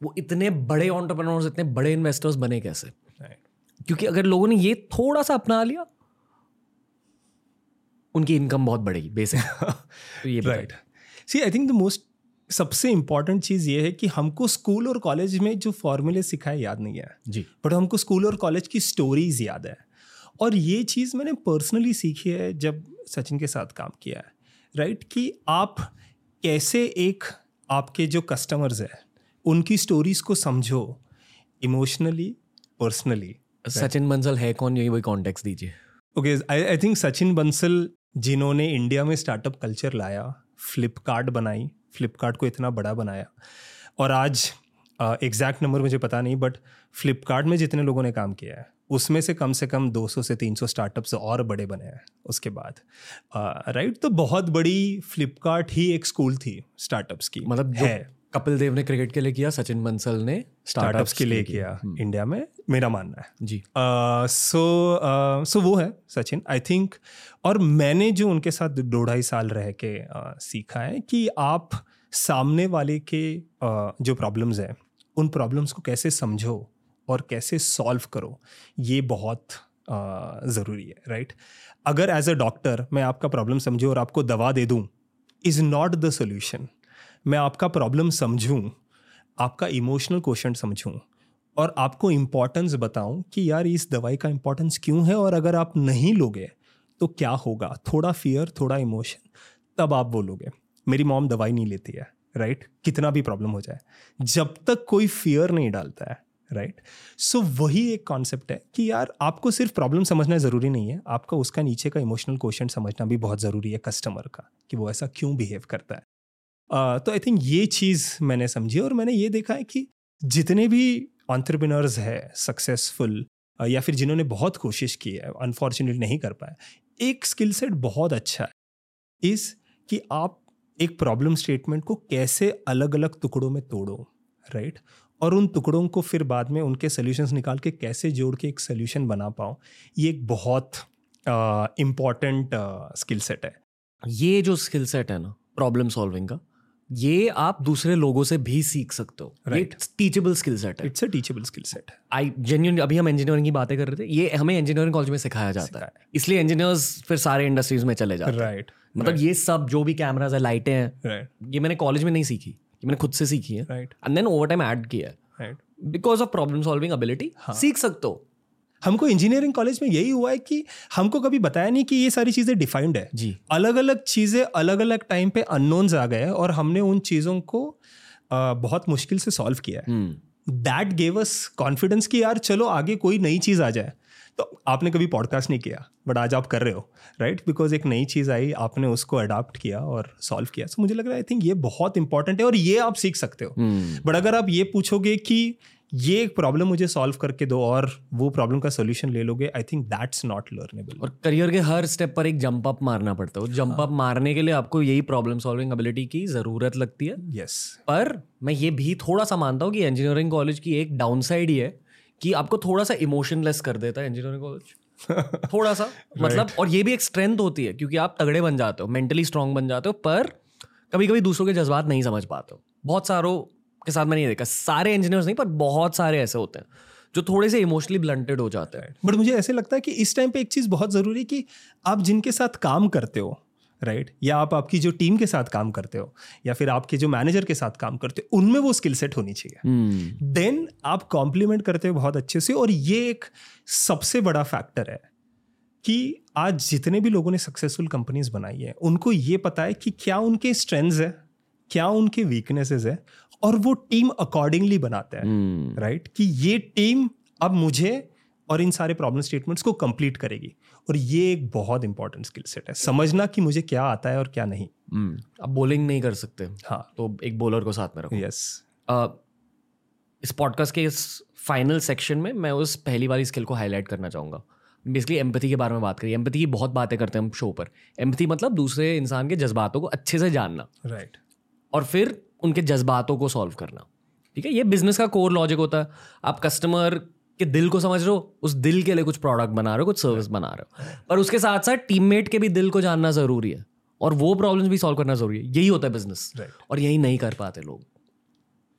वो इतने बड़े ऑन्टरप्रनोर्स इतने बड़े इन्वेस्टर्स बने कैसे? राइट क्योंकि अगर लोगों ने ये थोड़ा सा अपना लिया उनकी इनकम बहुत बढ़ेगी बेसिक [LAUGHS] तो ये right see I think the most सबसे इंपॉर्टेंट चीज़ ये है कि हमको स्कूल और कॉलेज में जो फॉर्मूले सिखाए याद नहीं है। जी। बट हमको स्कूल और कॉलेज की स्टोरीज याद है। और ये चीज़ मैंने पर्सनली सीखी है जब सचिन के साथ काम किया है। राइट कि आप कैसे एक आपके जो कस्टमर्स हैं उनकी स्टोरीज को समझो इमोशनली पर्सनली सचिन बंसल है कौन? यही वही कॉन्टेक्स्ट दीजिए। Okay I I think Sachin Bansal जिन्होंने इंडिया में स्टार्टअप कल्चर लाया फ्लिपकार्ट बनाई फ्लिपकार्ट को इतना बड़ा बनाया। और आज एग्जैक्ट नंबर मुझे पता नहीं बट फ्लिपकार्ट में जितने लोगों ने काम किया है उसमें से कम से कम 200 से 300 स्टार्टअप्स और बड़े बने हैं उसके बाद। राइट तो बहुत बड़ी फ्लिपकार्ट ही एक स्कूल थी स्टार्टअप्स की। मतलब जो है। कपिल देव ने क्रिकेट के लिए किया सचिन बंसल ने स्टार्टअप्स के लिए किया इंडिया में मेरा मानना है। जी। सो सो वो है सचिन। आई थिंक और मैंने जो उनके साथ दो ढाई साल रह के uh, सीखा है कि आप सामने वाले के uh, जो प्रॉब्लम्स हैं उन प्रॉब्लम्स को कैसे समझो और कैसे सॉल्व करो ये बहुत ज़रूरी है राइट अगर एज अ डॉक्टर मैं आपका प्रॉब्लम समझूँ और आपको दवा दे दूँ इज़ नॉट द सोल्यूशन मैं आपका प्रॉब्लम समझूँ, आपका इमोशनल क्वेश्चन समझूँ और आपको इम्पोर्टेंस बताऊँ कि यार इस दवाई का इम्पोर्टेंस क्यों है और अगर आप नहीं लोगे तो क्या होगा? थोड़ा फियर थोड़ा इमोशन तब आप बोलोगे, मेरी मॉम दवाई नहीं लेती है राइट कितना भी प्रॉब्लम हो जाए। जब तक कोई फियर नहीं डालता है राइट सो वही एक कॉन्सेप्ट है कि यार आपको सिर्फ़ प्रॉब्लम समझना ज़रूरी नहीं है, आपका उसका नीचे का इमोशनल क्वेश्चन समझना भी बहुत ज़रूरी है कस्टमर का कि वो ऐसा क्यों बिहेव करता है। तो आई थिंक ये चीज़ मैंने समझी और मैंने ये देखा है कि जितने भी ऑन्टरप्रिनर्स है सक्सेसफुल या फिर जिन्होंने बहुत कोशिश की है अनफॉर्चुनेटली नहीं कर पाए, एक स्किल सेट बहुत अच्छा है इस कि आप एक प्रॉब्लम स्टेटमेंट को कैसे अलग अलग टुकड़ों में तोड़ो राइट और उन टुकड़ों को फिर बाद में उनके सोल्यूशंस निकाल के कैसे जोड़ के एक सोल्यूशन बना पाओ, ये एक बहुत इंपॉर्टेंट स्किल सेट है। ये जो स्किल सेट है ना प्रॉब्लम सॉल्विंग का ये आप दूसरे लोगों से भी सीख सकते हो। राइट टीचेबल स्किल सेट है। It's a teachable skill set I genuine अभी हम इंजीनियरिंग की बातें कर रहे थे ये हमें इंजीनियरिंग कॉलेज में सिखाया जाता है। इसलिए इंजीनियर्स फिर सारे इंडस्ट्रीज़ में चले जाते हैं। राइट मतलब ये सब जो भी कैमराज है लाइटें हैं ये मैंने कॉलेज में नहीं सीखी ये मैंने खुद से सीखी है। Right and then over time add किया। है right because of problem solving ability सीख सकते हो। हमको इंजीनियरिंग कॉलेज में यही हुआ है कि हमको कभी बताया नहीं कि ये सारी चीज़ें डिफाइंड है। जी। अलग अलग चीज़ें अलग अलग टाइम पे अननोन्स आ गए और हमने उन चीज़ों को आ, बहुत मुश्किल से सॉल्व किया है। दैट गेव अस कॉन्फिडेंस कि यार चलो आगे कोई नई चीज़ आ जाए। तो आपने कभी पॉडकास्ट नहीं किया बट आज आप कर रहे हो राइट बिकॉज़ एक नई चीज़ आई आपने उसको अडाप्ट किया और सॉल्व किया। सो so, मुझे लग रहा है आई थिंक ये बहुत इंपॉर्टेंट है और ये आप सीख सकते हो। बट अगर आप ये पूछोगे कि ये एक प्रॉब्लम मुझे सॉल्व करके दो और वो प्रॉब्लम का सोल्यूशन ले लोगे I think that's not learnable और करियर के हर स्टेप पर एक जंप अप मारना पड़ता है। जंप अप मारने के लिए आपको यही प्रॉब्लम सॉल्विंग एबिलिटी की ज़रूरत लगती है। Yes yes. पर मैं ये भी थोड़ा सा मानता हूँ कि इंजीनियरिंग कॉलेज की एक डाउन साइड ही है कि आपको थोड़ा सा इमोशनलेस कर देता है इंजीनियरिंग कॉलेज [LAUGHS] थोड़ा सा मतलब और ये भी एक स्ट्रेंथ होती है क्योंकि आप तगड़े बन जाते हो मेंटली स्ट्रांग बन जाते हो पर कभी कभी दूसरों के जज्बात नहीं समझ पाते हो। बहुत सारों के साथ मैंने ये देखा सारे इंजीनियर्स नहीं पर बहुत सारे ऐसे होते हैं जो थोड़े से इमोशनली ब्लंटेड हो जाते हैं बट मुझे ऐसे लगता है कि इस टाइम पे एक चीज़ बहुत ज़रूरी है कि आप जिनके साथ काम करते हो राइट right? या आप आपकी जो टीम के साथ काम करते हो या फिर आपके जो मैनेजर के साथ काम करते हो उनमें वो स्किल सेट होनी चाहिए देन hmm. आप कॉम्प्लीमेंट करते हो बहुत अच्छे से और ये एक सबसे बड़ा फैक्टर है कि आज जितने भी लोगों ने सक्सेसफुल कंपनीज़ बनाई है उनको ये पता है कि क्या उनके स्ट्रेंथ्स है क्या उनके वीकनेसेस है और वो टीम अकॉर्डिंगली बनाते हैं राइट hmm. right? कि ये टीम अब मुझे और इन सारे प्रॉब्लम स्टेटमेंट्स को कंप्लीट करेगी। और ये एक बहुत इंपॉर्टेंट स्किल सेट है। समझना कि मुझे क्या आता है और क्या नहीं. अब बोलिंग नहीं कर सकते। हाँ। तो एक बॉलर को साथ में रखो। यस इस पॉडकास्ट के इस फाइनल सेक्शन में मैं उस पहली वाली स्किल को हाईलाइट करना चाहूँगा। बेसिकली एम्पथी के बारे में बात करिए। एम्पथी की बहुत बातें करते हैं हम शो पर। एम्पथी मतलब दूसरे इंसान के जज्बातों को अच्छे से जानना। Right right. और फिर उनके जज्बातों को सॉल्व करना। ठीक है? ये बिज़नेस का कोर लॉजिक होता है। आप कस्टमर के दिल को समझ रहे हो उस दिल के लिए कुछ प्रोडक्ट बना रहे हो कुछ सर्विस बना रहे हो। पर उसके साथ साथ टीममेट के भी दिल को जानना ज़रूरी है। और वो प्रॉब्लम्स भी सॉल्व करना ज़रूरी है। यही होता है बिज़नेस और यही नहीं कर पाते लोग।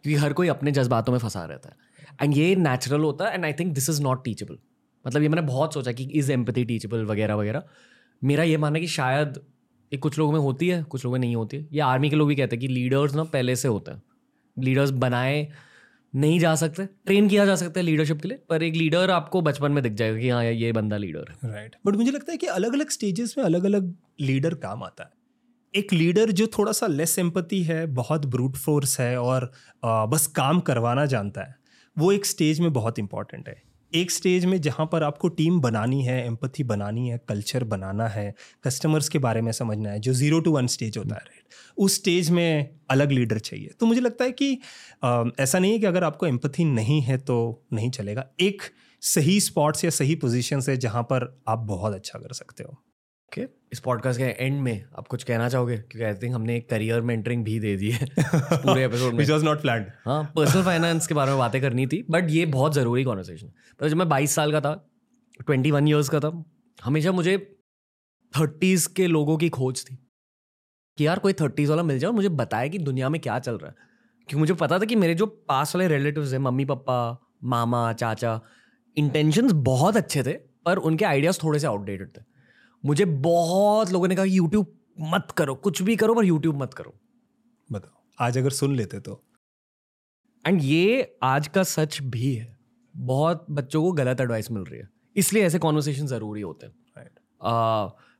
क्योंकि हर कोई अपने जज्बातों में फंसा रहता है। एंड ये नेचुरल होता है। And I think this is not teachable मतलब ये मैंने बहुत सोचा कि इज़ एम्पथी टीचेबल वगैरह वगैरह। मेरा ये मानना कि शायद ये कुछ लोगों में होती है कुछ लोगों में नहीं होती है। ये आर्मी के लोग भी कहते हैं कि लीडर्स ना पहले से होते हैं। लीडर्स बनाए नहीं जा सकते ट्रेन किया जा सकता है लीडरशिप के लिए पर एक लीडर आपको बचपन में दिख जाएगा कि हाँ ये बंदा लीडर है। राइट बट मुझे लगता है कि अलग अलग स्टेजेस में अलग अलग लीडर काम आता है। एक लीडर जो थोड़ा सा लेस एम्पति है बहुत ब्रूट फोर्स है और आ, बस काम करवाना जानता है वो एक स्टेज में बहुत इंपॉर्टेंट है। एक स्टेज में जहाँ पर आपको टीम बनानी है एम्पथी बनानी है कल्चर बनाना है कस्टमर्स के बारे में समझना है जो ज़ीरो टू वन स्टेज होता है राइट उस स्टेज में अलग लीडर चाहिए। तो मुझे लगता है कि आ, ऐसा नहीं है कि अगर आपको एम्पथी नहीं है तो नहीं चलेगा। एक सही स्पॉट्स या सही पोजिशन है जहाँ पर आप बहुत अच्छा कर सकते हो। Okay okay. इस पॉडकास्ट के एंड में आप कुछ कहना चाहोगे? क्योंकि आई थिंक हमने एक करियर मेंटरिंग भी दे दी है [LAUGHS] पूरे एपिसोड में। वाज नॉट प्लान्ड हाँ पर्सनल फाइनेंस के बारे में बातें करनी थी बट ये बहुत ज़रूरी कॉन्वर्सेशन तो जब मैं बाईस साल का था ट्वेंटी वन ईयर्स का था हमेशा मुझे थर्टीज़ के लोगों की खोज थी कि यार कोई थर्टीज़ वाला मिल जाए और मुझे बताए कि दुनिया में क्या चल रहा है। क्योंकि मुझे पता था कि मेरे जो पास वाले रिलेटिव हैं मम्मी पापा मामा चाचा इंटेंशंस बहुत अच्छे थे पर उनके आइडियाज़ थोड़े से आउटडेटेड थे। मुझे बहुत लोगों ने कहा यूट्यूब मत करो कुछ भी करो पर यूट्यूब मत करो। बताओ आज अगर सुन लेते तो। एंड ये आज का सच भी है। बहुत बच्चों को गलत एडवाइस मिल रही है। इसलिए ऐसे कॉन्वर्सेशन ज़रूरी होते हैं।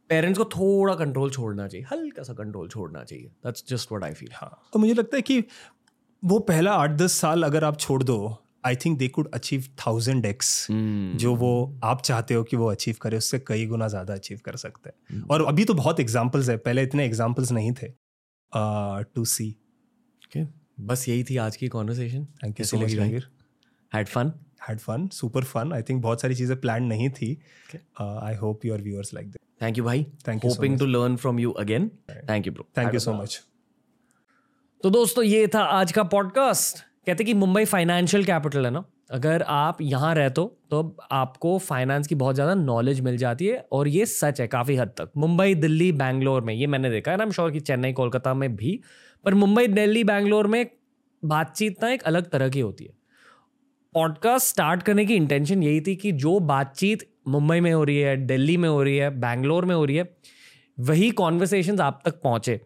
पेरेंट्स को थोड़ा कंट्रोल छोड़ना चाहिए हल्का सा कंट्रोल छोड़ना चाहिए। That's just what I feel हाँ। तो मुझे लगता है कि वो पहला आठ दस साल अगर आप छोड़ दो I think they could achieve thousand x जो वो आप चाहते हो कि वो अचीव करे उससे कई गुना ज़्यादा अचीव कर सकते हैं। और अभी तो बहुत एग्जाम्पल्स है पहले इतने एग्जाम्पल्स नहीं थे। टू सी बस यही थी आज की conversation thank you so much Ranveer had fun had fun super fun I think बहुत सारी चीज़ें प्लान नहीं थी। I hope your viewers like that thank you भाई। Thank you so hoping to learn from you again thank you bro thank you so much तो दोस्तों ये था आज का पॉडकास्ट कहते कि मुंबई फाइनेंशियल कैपिटल है ना? अगर आप यहाँ रहते हो तो आपको फाइनेंस की बहुत ज़्यादा नॉलेज मिल जाती है और ये सच है काफ़ी हद तक। मुंबई, दिल्ली, बैंगलोर में, ये मैंने देखा है ना श्योर कि चेन्नई, कोलकाता में भी, पर मुंबई, दिल्ली, बैंगलोर में बातचीत ना एक अलग तरह की होती है। पॉडकास्ट स्टार्ट करने की इंटेंशन यही थी कि जो बातचीत मुंबई में हो रही है, दिल्ली में हो रही है, बैंगलोर में हो रही है, वही कॉन्वर्सेशन आप तक पहुँचे।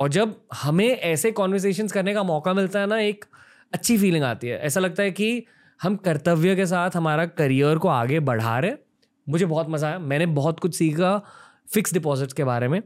और जब हमें ऐसे कॉन्वर्सेशन करने का मौका मिलता है ना, एक अच्छी फीलिंग आती है। ऐसा लगता है कि हम कर्तव्य के साथ हमारा करियर को आगे बढ़ा रहे मुझे बहुत मज़ा आया। मैंने बहुत कुछ सीखा फिक्स डिपॉजिट्स के बारे में,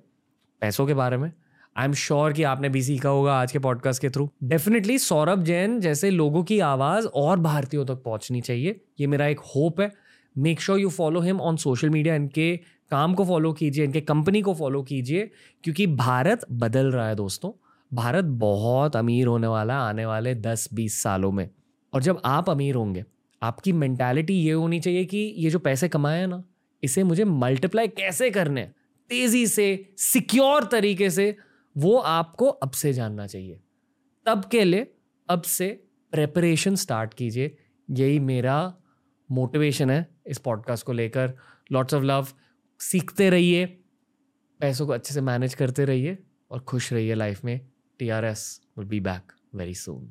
पैसों के बारे में। आई एम श्योर कि आपने भी सीखा होगा आज के पॉडकास्ट के थ्रू डेफिनेटली सौरभ जैन जैसे लोगों की आवाज़ और भारतीयों तक पहुंचनी चाहिए। ये मेरा एक होप है। Make sure you follow him on social media इनके काम को फॉलो कीजिए, इनके कंपनी को फॉलो कीजिए, क्योंकि भारत बदल रहा है दोस्तों। भारत बहुत अमीर होने वाला आने वाले दस बीस सालों में। और जब आप अमीर होंगे, आपकी मैंटेलिटी ये होनी चाहिए कि ये जो पैसे कमाए हैं ना, इसे मुझे मल्टीप्लाई कैसे करने तेज़ी से सिक्योर तरीके से, वो आपको अब से जानना चाहिए। तब के लिए, अब से प्रेपरेशन स्टार्ट कीजिए। यही मेरा मोटिवेशन है इस पॉडकास्ट को लेकर। लॉट्स ऑफ़ लव सीखते रहिए, पैसों को अच्छे से मैनेज करते रहिए और खुश रहिए लाइफ में। T R S will be back very soon